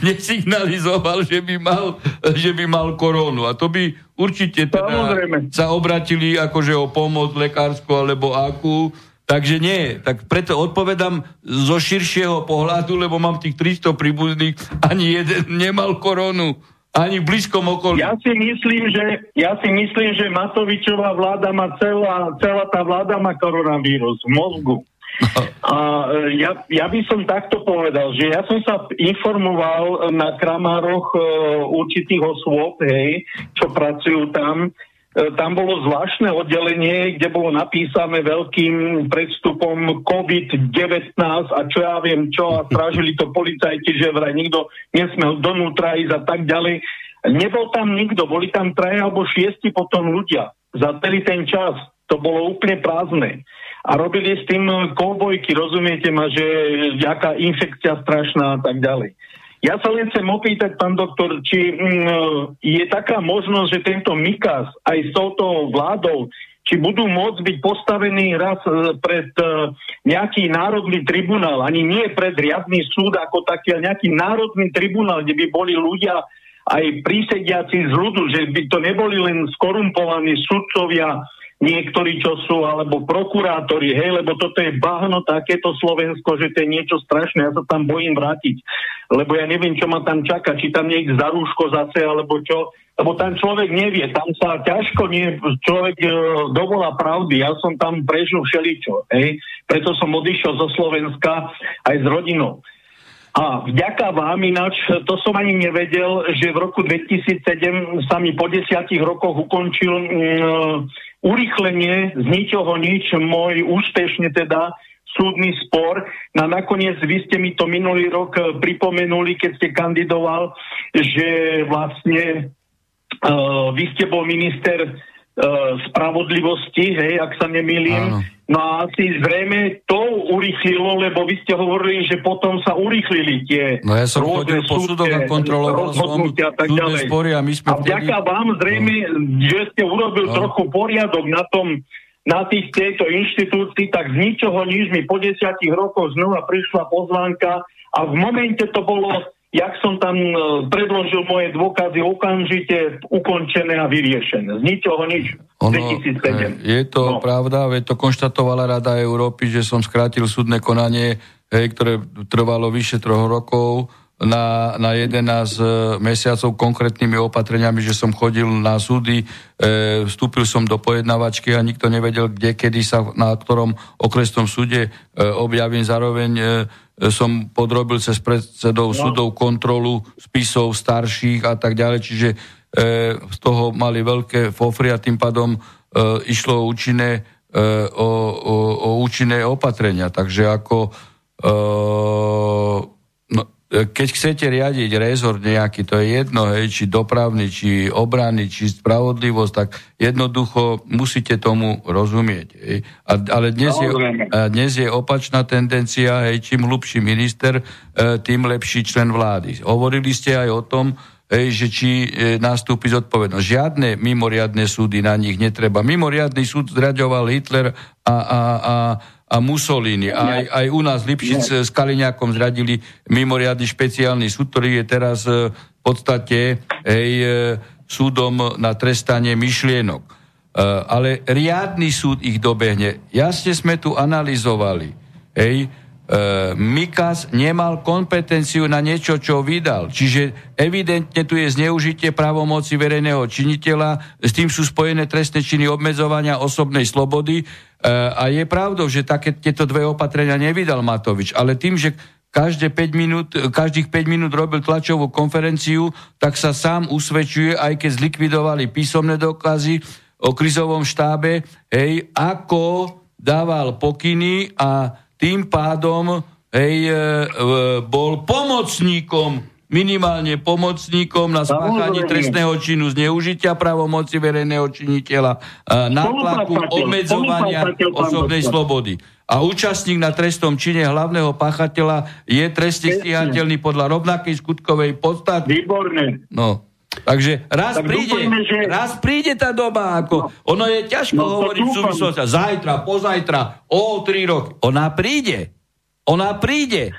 nesignalizoval, že by, mal, že by mal korónu. A to by určite teda Samozrejme. sa obratili akože o pomoc lekárskú alebo akú. Takže nie, tak preto odpovedám zo širšieho pohľadu, lebo mám tých 300 príbuzných, ani jeden nemal korónu, ani v blízkom okolí. Ja si myslím, že, ja si myslím, že Matovičová vláda má celá, celá tá vláda má koronavírus v mozgu. A e, ja, ja by som takto povedal, že ja som sa informoval na kramároch e, určitých osôb, hej, čo pracujú tam. E, tam bolo zvláštne oddelenie, kde bolo napísané veľkým predstupom COVID-19 a čo ja viem čo a strážili to policajti, že vraj nikto nesmel donútra ísť a tak ďalej. Nebol tam nikto, boli tam traja alebo šiesti potom ľudia za celý ten čas. To bolo úplne prázdne. A robili s tým koubojky, rozumiete ma, že jaká infekcia strašná a tak ďalej. Ja sa len chcem opýtať, pán doktor, či mm, je taká možnosť, že tento Mikas aj s touto vládou, či budú môcť byť postavení raz e, pred e, nejaký národný tribunál, ani nie pred riadny súd ako taký, ale nejaký národný tribunál, kde by boli ľudia aj prísediaci z ľudu, že by to neboli len skorumpovaní sudcovia niektorí, čo sú, alebo prokurátori, hej, lebo toto je bahno takéto Slovensko, že to je niečo strašné, ja sa tam bojím vrátiť, lebo ja neviem, čo ma tam čaká, či tam niekto za rúško zase, alebo čo, lebo tam človek nevie, tam sa ťažko nie, človek e, dovolá pravdy, ja som tam prežil všeličo, hej, preto som odišiel zo Slovenska aj s rodinou. A vďaka vám ináč, to som ani nevedel, že v roku 2007 sa mi po desiatich rokoch ukončil mm, urychlenie z ničoho nič, môj úspešne teda súdny spor. No a nakoniec vy ste mi to minulý rok pripomenuli, keď ste kandidoval, že vlastne uh, vy ste bol minister spravodlivosti, hej, ak sa nemýlim. No a asi zrejme to urychlilo, lebo vy ste hovorili, že potom sa urychlili tie No ja som chodil po súdoch a kontroloval som spory a my sme... A vďaka vtedy... vám zrejme, no. že ste urobil no. trochu poriadok na tom, na tých tejto inštitúcii, tak z ničoho nič mi po desiatich rokoch znova prišla pozvánka a v momente to bolo jak som tam e, predložil moje dôkazy okamžite ukončené a vyriešené. Z ničoho nič. Ono, 2007. Je to no. pravda, veď to konštatovala Rada Európy, že som skrátil súdne konanie, hej, ktoré trvalo vyše troch rokov na, na 11 e, mesiacov konkrétnymi opatreniami, že som chodil na súdy, e, vstúpil som do pojednavačky a nikto nevedel, kde, kedy sa na ktorom okresnom súde e, objavím. Zároveň e, som podrobil cez predsedov no. súdov kontrolu spisov starších a tak ďalej, čiže e, z toho mali veľké fofry a tým pádom e, išlo o účinné, e, o, o, o účinné opatrenia. Takže ako keď chcete riadiť rezort nejaký, to je jedno, hej, či dopravný, či obranný, či spravodlivosť, tak jednoducho musíte tomu rozumieť. Hej. A, ale dnes je, a dnes je opačná tendencia, hej, čím hlubší minister, e, tým lepší člen vlády. Hovorili ste aj o tom, hej, že či e, nastúpi zodpovednosť. Žiadne mimoriadne súdy na nich netreba. Mimoriadný súd zraďoval Hitler a, a, a a Mussolini. Aj, aj u nás Lipšic s Kaliňákom zradili mimoriadný špeciálny súd, ktorý je teraz e, v podstate hej, e, súdom na trestanie myšlienok. E, ale riadny súd ich dobehne. Jasne sme tu analyzovali. Hej, Mikas nemal kompetenciu na niečo, čo vydal. Čiže evidentne tu je zneužitie právomoci verejného činiteľa, s tým sú spojené trestné činy obmedzovania osobnej slobody, a je pravdou, že také tieto dve opatrenia nevydal Matovič, ale tým, že každé 5 minút, každých 5 minút robil tlačovú konferenciu, tak sa sám usvedčuje, aj keď zlikvidovali písomné dokazy o krizovom štábe, hej, ako dával pokyny a tým pádom hej, e, e, bol pomocníkom minimálne pomocníkom na spáchanie trestného činu zneužitia pravomoci verejného činiteľa, nátlaku, obmedzovania osobnej slobody. A účastník na trestnom čine hlavného páchateľa je trestne stíhateľný podľa rovnakej skutkovej podstaty. Výborné. No. Takže raz tak príde, dúfajme, že... raz príde tá doba, ako, no. ono je ťažko no, hovoriť v súvislosti, zajtra, pozajtra, o tri roky. Ona príde. Ona príde.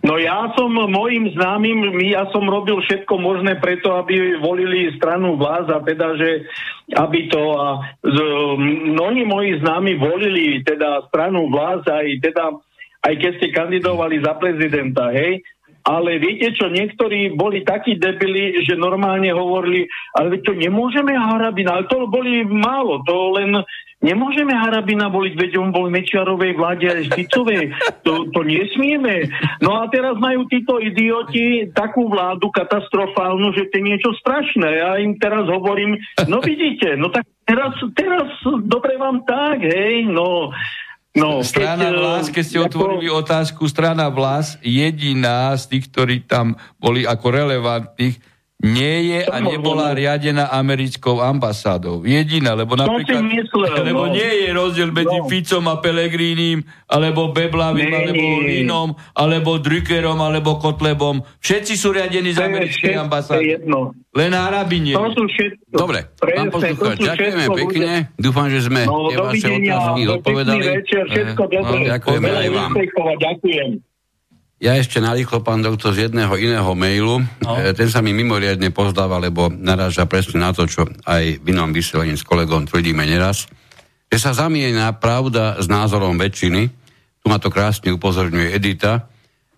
No ja som mojim známym, ja som robil všetko možné preto, aby volili stranu vláz a teda, že aby to a mnohí moji známi volili teda stranu vláz aj teda aj keď ste kandidovali za prezidenta, hej, ale viete čo, niektorí boli takí debili, že normálne hovorili, ale to nemôžeme harabiť, ale to boli málo, to len Nemôžeme Harabina voliť, veď on bol Mečiarovej vláde aj Ficovej. To, to nesmieme. No a teraz majú títo idioti takú vládu katastrofálnu, že to je niečo strašné. Ja im teraz hovorím, no vidíte, no tak teraz, teraz dobre vám tak, hej, no No, strana keď, Vlas, keď ste ako... otvorili otázku, strana Vlas, jediná z tých, ktorí tam boli ako relevantných, nie je a nebola riadená americkou ambasádou. Jediná, lebo napríklad... Myslel, lebo no. nie je rozdiel medzi no. Ficom a Pelegrínim, alebo Beblavým, nie, alebo Línom, alebo Druckerom, alebo Kotlebom. Všetci sú riadení z americkej ambasády. Len Arabine. To sú všetko. Dobre, pán poslúchač, ďakujeme pekne. Dúfam, že sme no, tie vaše otázky odpovedali. Večer, všetko no, ďakujeme aj vám. Ďakujem. Ja ešte narýchlo, pán doktor, z jedného iného mailu. No. E, ten sa mi mimoriadne pozdáva, lebo naráža presne na to, čo aj v inom vysielaní s kolegom tvrdíme neraz. Že sa zamieňa pravda s názorom väčšiny. Tu ma to krásne upozorňuje Edita.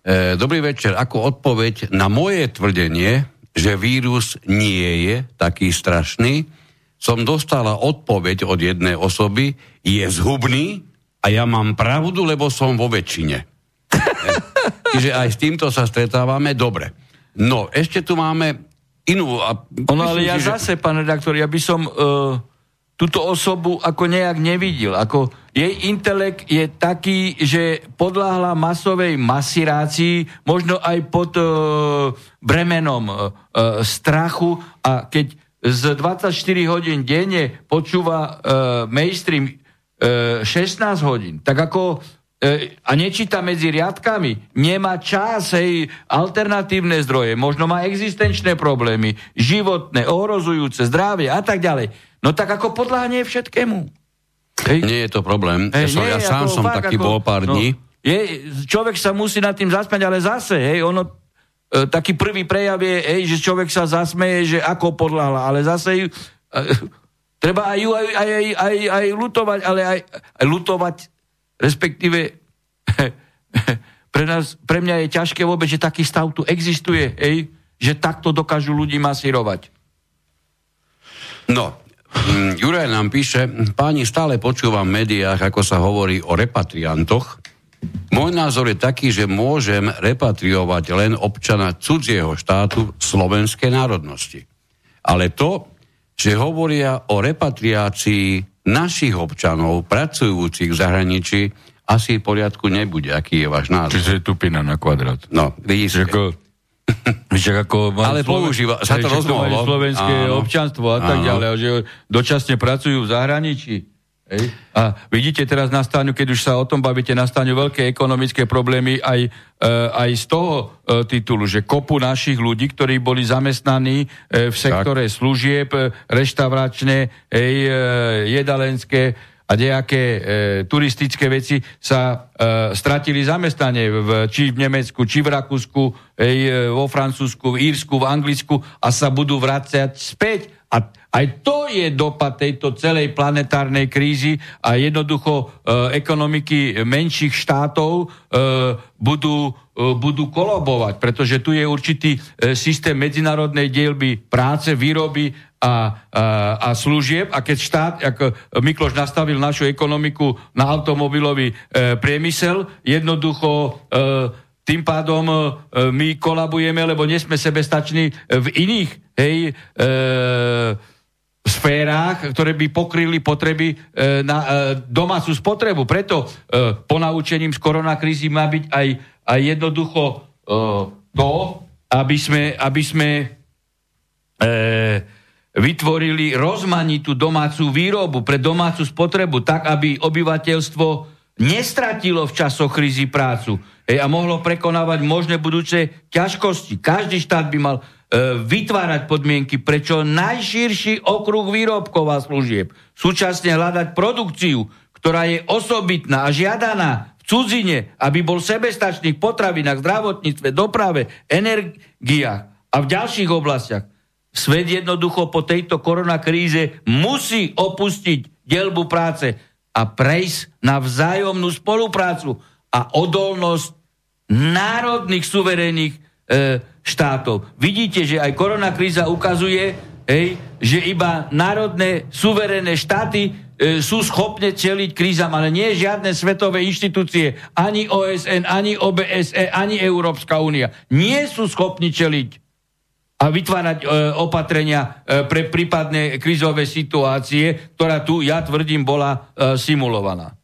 E, dobrý večer. Ako odpoveď na moje tvrdenie, že vírus nie je taký strašný, som dostala odpoveď od jednej osoby, je zhubný a ja mám pravdu, lebo som vo väčšine. Čiže aj s týmto sa stretávame. Dobre. No, ešte tu máme inú... A ono, ale ja že... zase, pán redaktor, ja by som uh, túto osobu ako nejak nevidel. Ako jej intelekt je taký, že podláhla masovej masirácii, možno aj pod uh, bremenom uh, strachu a keď z 24 hodín denne počúva uh, mainstream uh, 16 hodín, tak ako E, a nečíta medzi riadkami, nemá čas, hej, alternatívne zdroje, možno má existenčné problémy, životné, ohrozujúce, zdravie a tak ďalej. No tak ako podľahne všetkému. Hej. Nie je to problém. Hej, ja, som, ja sám som fakt, taký ako, bol pár no, dní. Je, človek sa musí nad tým zasmiať, ale zase, hej, ono, e, taký prvý prejav je, hej, že človek sa zasmeje, že ako podľahla, ale zase e, treba aj ju aj, aj, aj, aj, aj lutovať, ale aj, aj lutovať respektíve pre, nás, pre mňa je ťažké vôbec, že taký stav tu existuje, ej, že takto dokážu ľudí masírovať. No, mm, Juraj nám píše, páni, stále počúvam v médiách, ako sa hovorí o repatriantoch. Môj názor je taký, že môžem repatriovať len občana cudzieho štátu slovenskej národnosti. Ale to, že hovoria o repatriácii našich občanov pracujúcich v zahraničí asi v poriadku nebude. Aký je váš názor? Čiže je tupina na kvadrát. No, vidíš. Ako, ako ale používa, sa to rozmohlo. slovenské áno, občanstvo a tak áno. ďalej, že dočasne pracujú v zahraničí. Hej. A vidíte teraz na stáňu, keď už sa o tom bavíte, na stáňu veľké ekonomické problémy aj, e, aj z toho e, titulu, že kopu našich ľudí, ktorí boli zamestnaní e, v sektore tak. služieb, e, reštauračné, e, jedalenské a nejaké e, turistické veci sa e, stratili zamestnanie v, či v Nemecku, či v Rakúsku, e, vo Francúzsku, v Írsku, v Anglicku a sa budú vrácať späť. A aj to je dopad tejto celej planetárnej krízy a jednoducho e, ekonomiky menších štátov e, budú, e, budú kolobovať, pretože tu je určitý e, systém medzinárodnej dielby práce, výroby a, a, a služieb. A keď štát, ako Mikloš nastavil našu ekonomiku na automobilový e, priemysel, jednoducho e, tým pádom my kolabujeme, lebo nie sme sebestační v iných hej, e, sférach, ktoré by pokryli potreby e, na e, domácu spotrebu. Preto e, ponaučením z koronakrízy má byť aj, aj jednoducho e, to, aby sme, aby sme e, vytvorili rozmanitú domácu výrobu pre domácu spotrebu, tak aby obyvateľstvo nestratilo v časoch krízy prácu hej, a mohlo prekonávať možné budúce ťažkosti. Každý štát by mal vytvárať podmienky pre čo najširší okruh výrobkov a služieb. Súčasne hľadať produkciu, ktorá je osobitná a žiadaná v cudzine, aby bol sebestačný v potravinách, zdravotníctve, doprave, energiách a v ďalších oblastiach. Svet jednoducho po tejto koronakríze musí opustiť dielbu práce a prejsť na vzájomnú spoluprácu a odolnosť národných suverénnych e, štátov. Vidíte, že aj koronakríza ukazuje, hej, že iba národné suverénne štáty e, sú schopné čeliť krízam, ale nie žiadne svetové inštitúcie, ani OSN, ani OBSE, ani Európska únia. Nie sú schopní čeliť a vytvárať e, opatrenia e, pre prípadné krizové situácie, ktorá tu, ja tvrdím, bola e, simulovaná.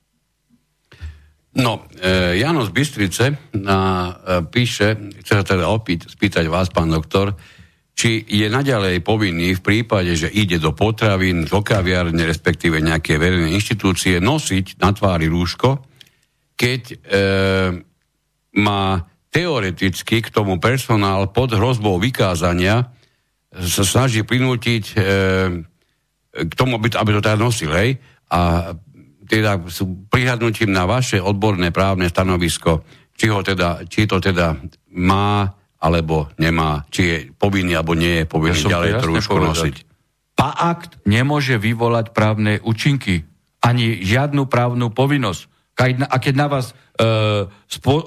No, e, Jano z Bystrice na, e, píše, chce sa teda opýt, spýtať vás, pán doktor, či je naďalej povinný v prípade, že ide do potravín, do kaviárne, respektíve nejaké verejné inštitúcie, nosiť na tvári rúško, keď e, má teoreticky k tomu personál pod hrozbou vykázania sa snaží prinútiť e, k tomu, aby to, aby to teda nosil, hej? A teda sú prihľadnutím na vaše odborné právne stanovisko, či, ho teda, či to teda má alebo nemá, či je povinný alebo nie je povinný ja ďalej rúško nosiť. Paakt nemôže vyvolať právne účinky, ani žiadnu právnu povinnosť. A keď na vás e, spo, e,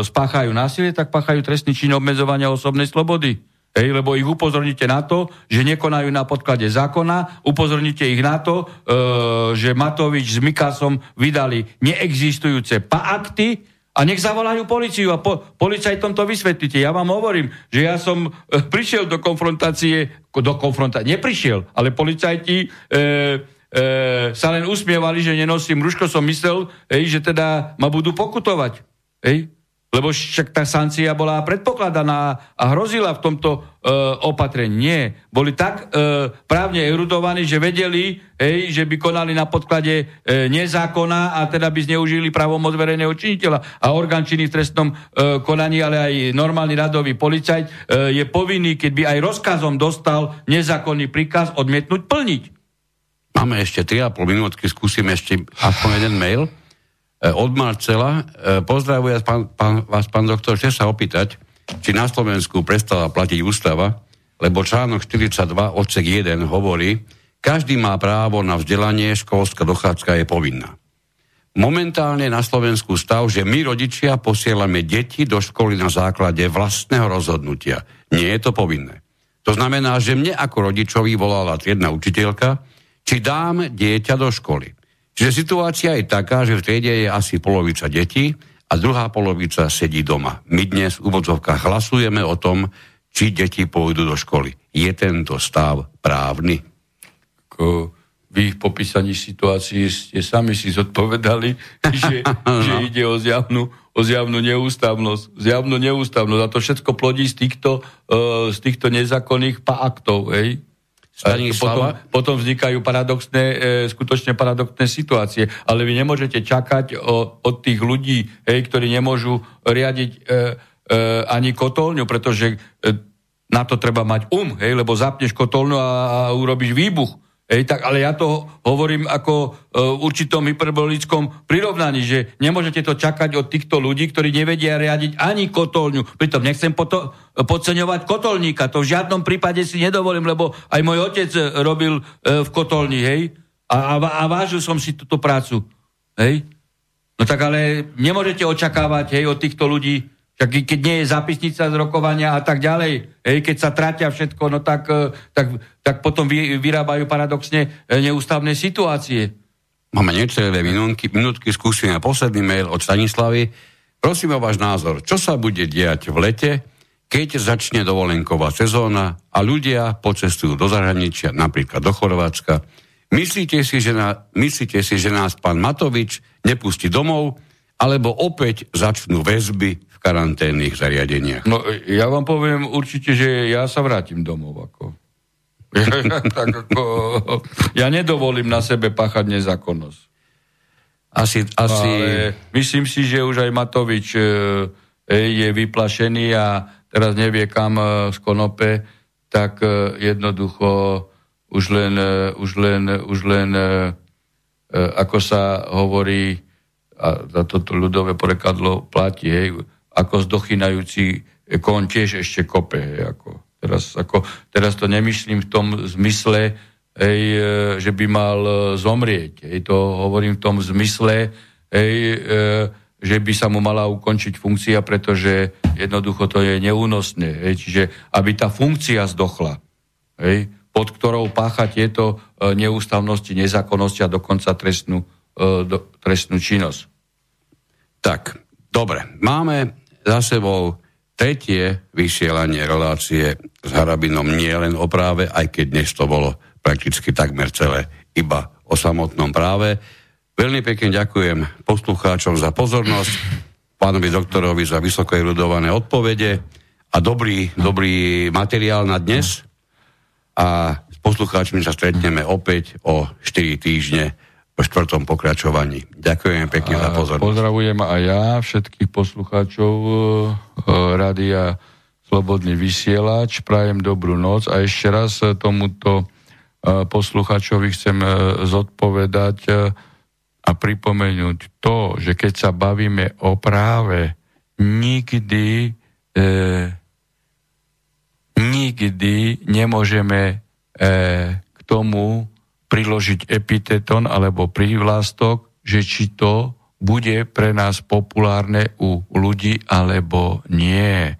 spáchajú násilie, tak páchajú trestný čin obmedzovania osobnej slobody. Hej, lebo ich upozorníte na to, že nekonajú na podklade zákona, upozorníte ich na to, e, že Matovič s Mikasom vydali neexistujúce paakty, a nech zavolajú policiu a po, policajtom to vysvetlíte. Ja vám hovorím, že ja som e, prišiel do konfrontácie, do konfrontácie, neprišiel, ale policajti e, e, sa len usmievali, že nenosím ruško, som myslel, ej, že teda ma budú pokutovať. Ej? Lebo však tá sankcia bola predpokladaná a hrozila v tomto e, opatrení. Nie. Boli tak e, právne erudovaní, že vedeli, hej, že by konali na podklade e, nezákona a teda by zneužili právomoc verejného činiteľa. A orgán činný v trestnom e, konaní, ale aj normálny radový policajt e, je povinný, keď by aj rozkazom dostal nezákonný príkaz, odmietnúť plniť. Máme ešte 3,5 minútky, skúsim ešte aspoň jeden mail. E, od Marcela. E, pozdravuje pán, pán, vás, pán doktor, chcem sa opýtať, či na Slovensku prestala platiť ústava, lebo článok 42 odsek 1 hovorí, každý má právo na vzdelanie, školská dochádzka je povinná. Momentálne na Slovensku stav, že my rodičia posielame deti do školy na základe vlastného rozhodnutia. Nie je to povinné. To znamená, že mne ako rodičovi volala triedna učiteľka, či dám dieťa do školy. Čiže situácia je taká, že v triede je asi polovica detí a druhá polovica sedí doma. My dnes v úvodzovkách hlasujeme o tom, či deti pôjdu do školy. Je tento stav právny? Ko vy v popísaní situácií ste sami si zodpovedali, že, no. že ide o zjavnú, o zjavnú neústavnosť. Zjavnú neústavnosť. A to všetko plodí z týchto, uh, z týchto nezákonných aktov. Hej? Potom, potom vznikajú paradoxné, e, skutočne paradoxné situácie. Ale vy nemôžete čakať o, od tých ľudí, hej, ktorí nemôžu riadiť e, e, ani kotolňu, pretože e, na to treba mať um, hej, lebo zapneš kotolňu a, a urobíš výbuch. Ej, tak, ale ja to hovorím ako e, určitom hyperbolickom prirovnaní, že nemôžete to čakať od týchto ľudí, ktorí nevedia riadiť ani kotolňu. Pritom nechcem poto, podceňovať kotolníka, to v žiadnom prípade si nedovolím, lebo aj môj otec robil e, v kotolni, hej, a, a, a vážil som si túto prácu, hej. No tak ale nemôžete očakávať, hej, od týchto ľudí, tak keď nie je zápisnica z rokovania a tak ďalej, hej, keď sa tratia všetko, no tak, e, tak, tak potom vy, vyrábajú paradoxne e, neústavné situácie. Máme necelé minútky, minútky, skúsime posledný mail od Stanislavy. Prosím o váš názor, čo sa bude diať v lete, keď začne dovolenková sezóna a ľudia pocestujú do zahraničia, napríklad do Chorvátska. Myslíte si, že, na, myslíte si, že nás pán Matovič nepustí domov, alebo opäť začnú väzby karanténnych zariadeniach? No, ja vám poviem určite, že ja sa vrátim domov. Ako. tak ako, ja nedovolím na sebe páchať nezákonnosť. Asi, asi... Ale myslím si, že už aj Matovič e, je vyplašený a teraz nevie kam e, z konope, tak e, jednoducho už len, už len, už len ako sa hovorí, a za toto ľudové porekadlo platí, hej, ako zdochynajúci kon tiež ešte kope. Ako. Teraz, ako, teraz to nemyslím v tom zmysle, hej, e, že by mal e, zomrieť. Hej, to hovorím v tom zmysle, hej, e, že by sa mu mala ukončiť funkcia, pretože jednoducho to je neúnosné. Hej, čiže aby tá funkcia zdochla, hej, pod ktorou pácha tieto neústavnosti, nezákonnosti a dokonca trestnú, do, trestnú činnosť. Tak, dobre. Máme za sebou tretie vysielanie relácie s Harabinom nie len o práve, aj keď dnes to bolo prakticky takmer celé iba o samotnom práve. Veľmi pekne ďakujem poslucháčom za pozornosť, pánovi doktorovi za vysoko erudované odpovede a dobrý, dobrý materiál na dnes. A s poslucháčmi sa stretneme opäť o 4 týždne po štvrtom pokračovaní. Ďakujem pekne a za pozornosť. Pozdravujem aj ja všetkých poslucháčov uh, Rádia Slobodný vysielač. Prajem dobrú noc a ešte raz tomuto uh, poslucháčovi chcem uh, zodpovedať uh, a pripomenúť to, že keď sa bavíme o práve, nikdy e, nikdy nemôžeme e, k tomu priložiť epiteton alebo prívlastok, že či to bude pre nás populárne u ľudí alebo nie.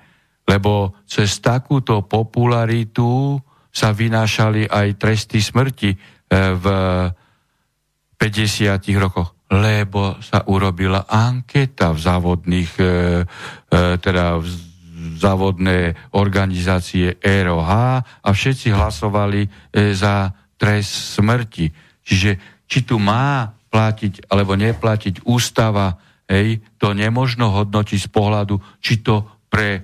Lebo cez takúto popularitu sa vynášali aj tresty smrti e, v 50 rokoch, lebo sa urobila anketa v závodných, e, e, teda v závodné organizácie ROH a všetci hlasovali za trest smrti. Čiže či tu má platiť alebo neplatiť ústava, hej, to nemožno hodnotiť z pohľadu, či to pre e,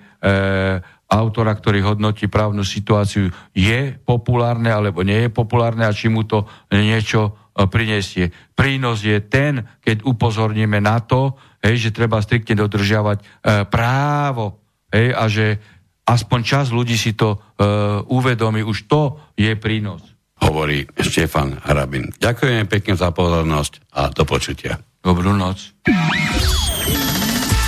autora, ktorý hodnotí právnu situáciu, je populárne alebo nie je populárne a či mu to niečo e, prinesie. Prínos je ten, keď upozorníme na to, hej, že treba striktne dodržiavať e, právo hej, a že aspoň čas ľudí si to e, uvedomí. Už to je prínos hovorí Štefan Hrabin. Ďakujem pekne za pozornosť a do počutia. Dobrú noc.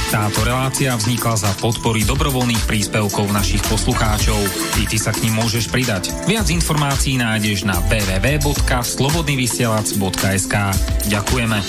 Táto relácia vznikla za podpory dobrovoľných príspevkov našich poslucháčov. I ty sa k ním môžeš pridať. Viac informácií nájdeš na www.slobodnyvysielac.sk Ďakujeme.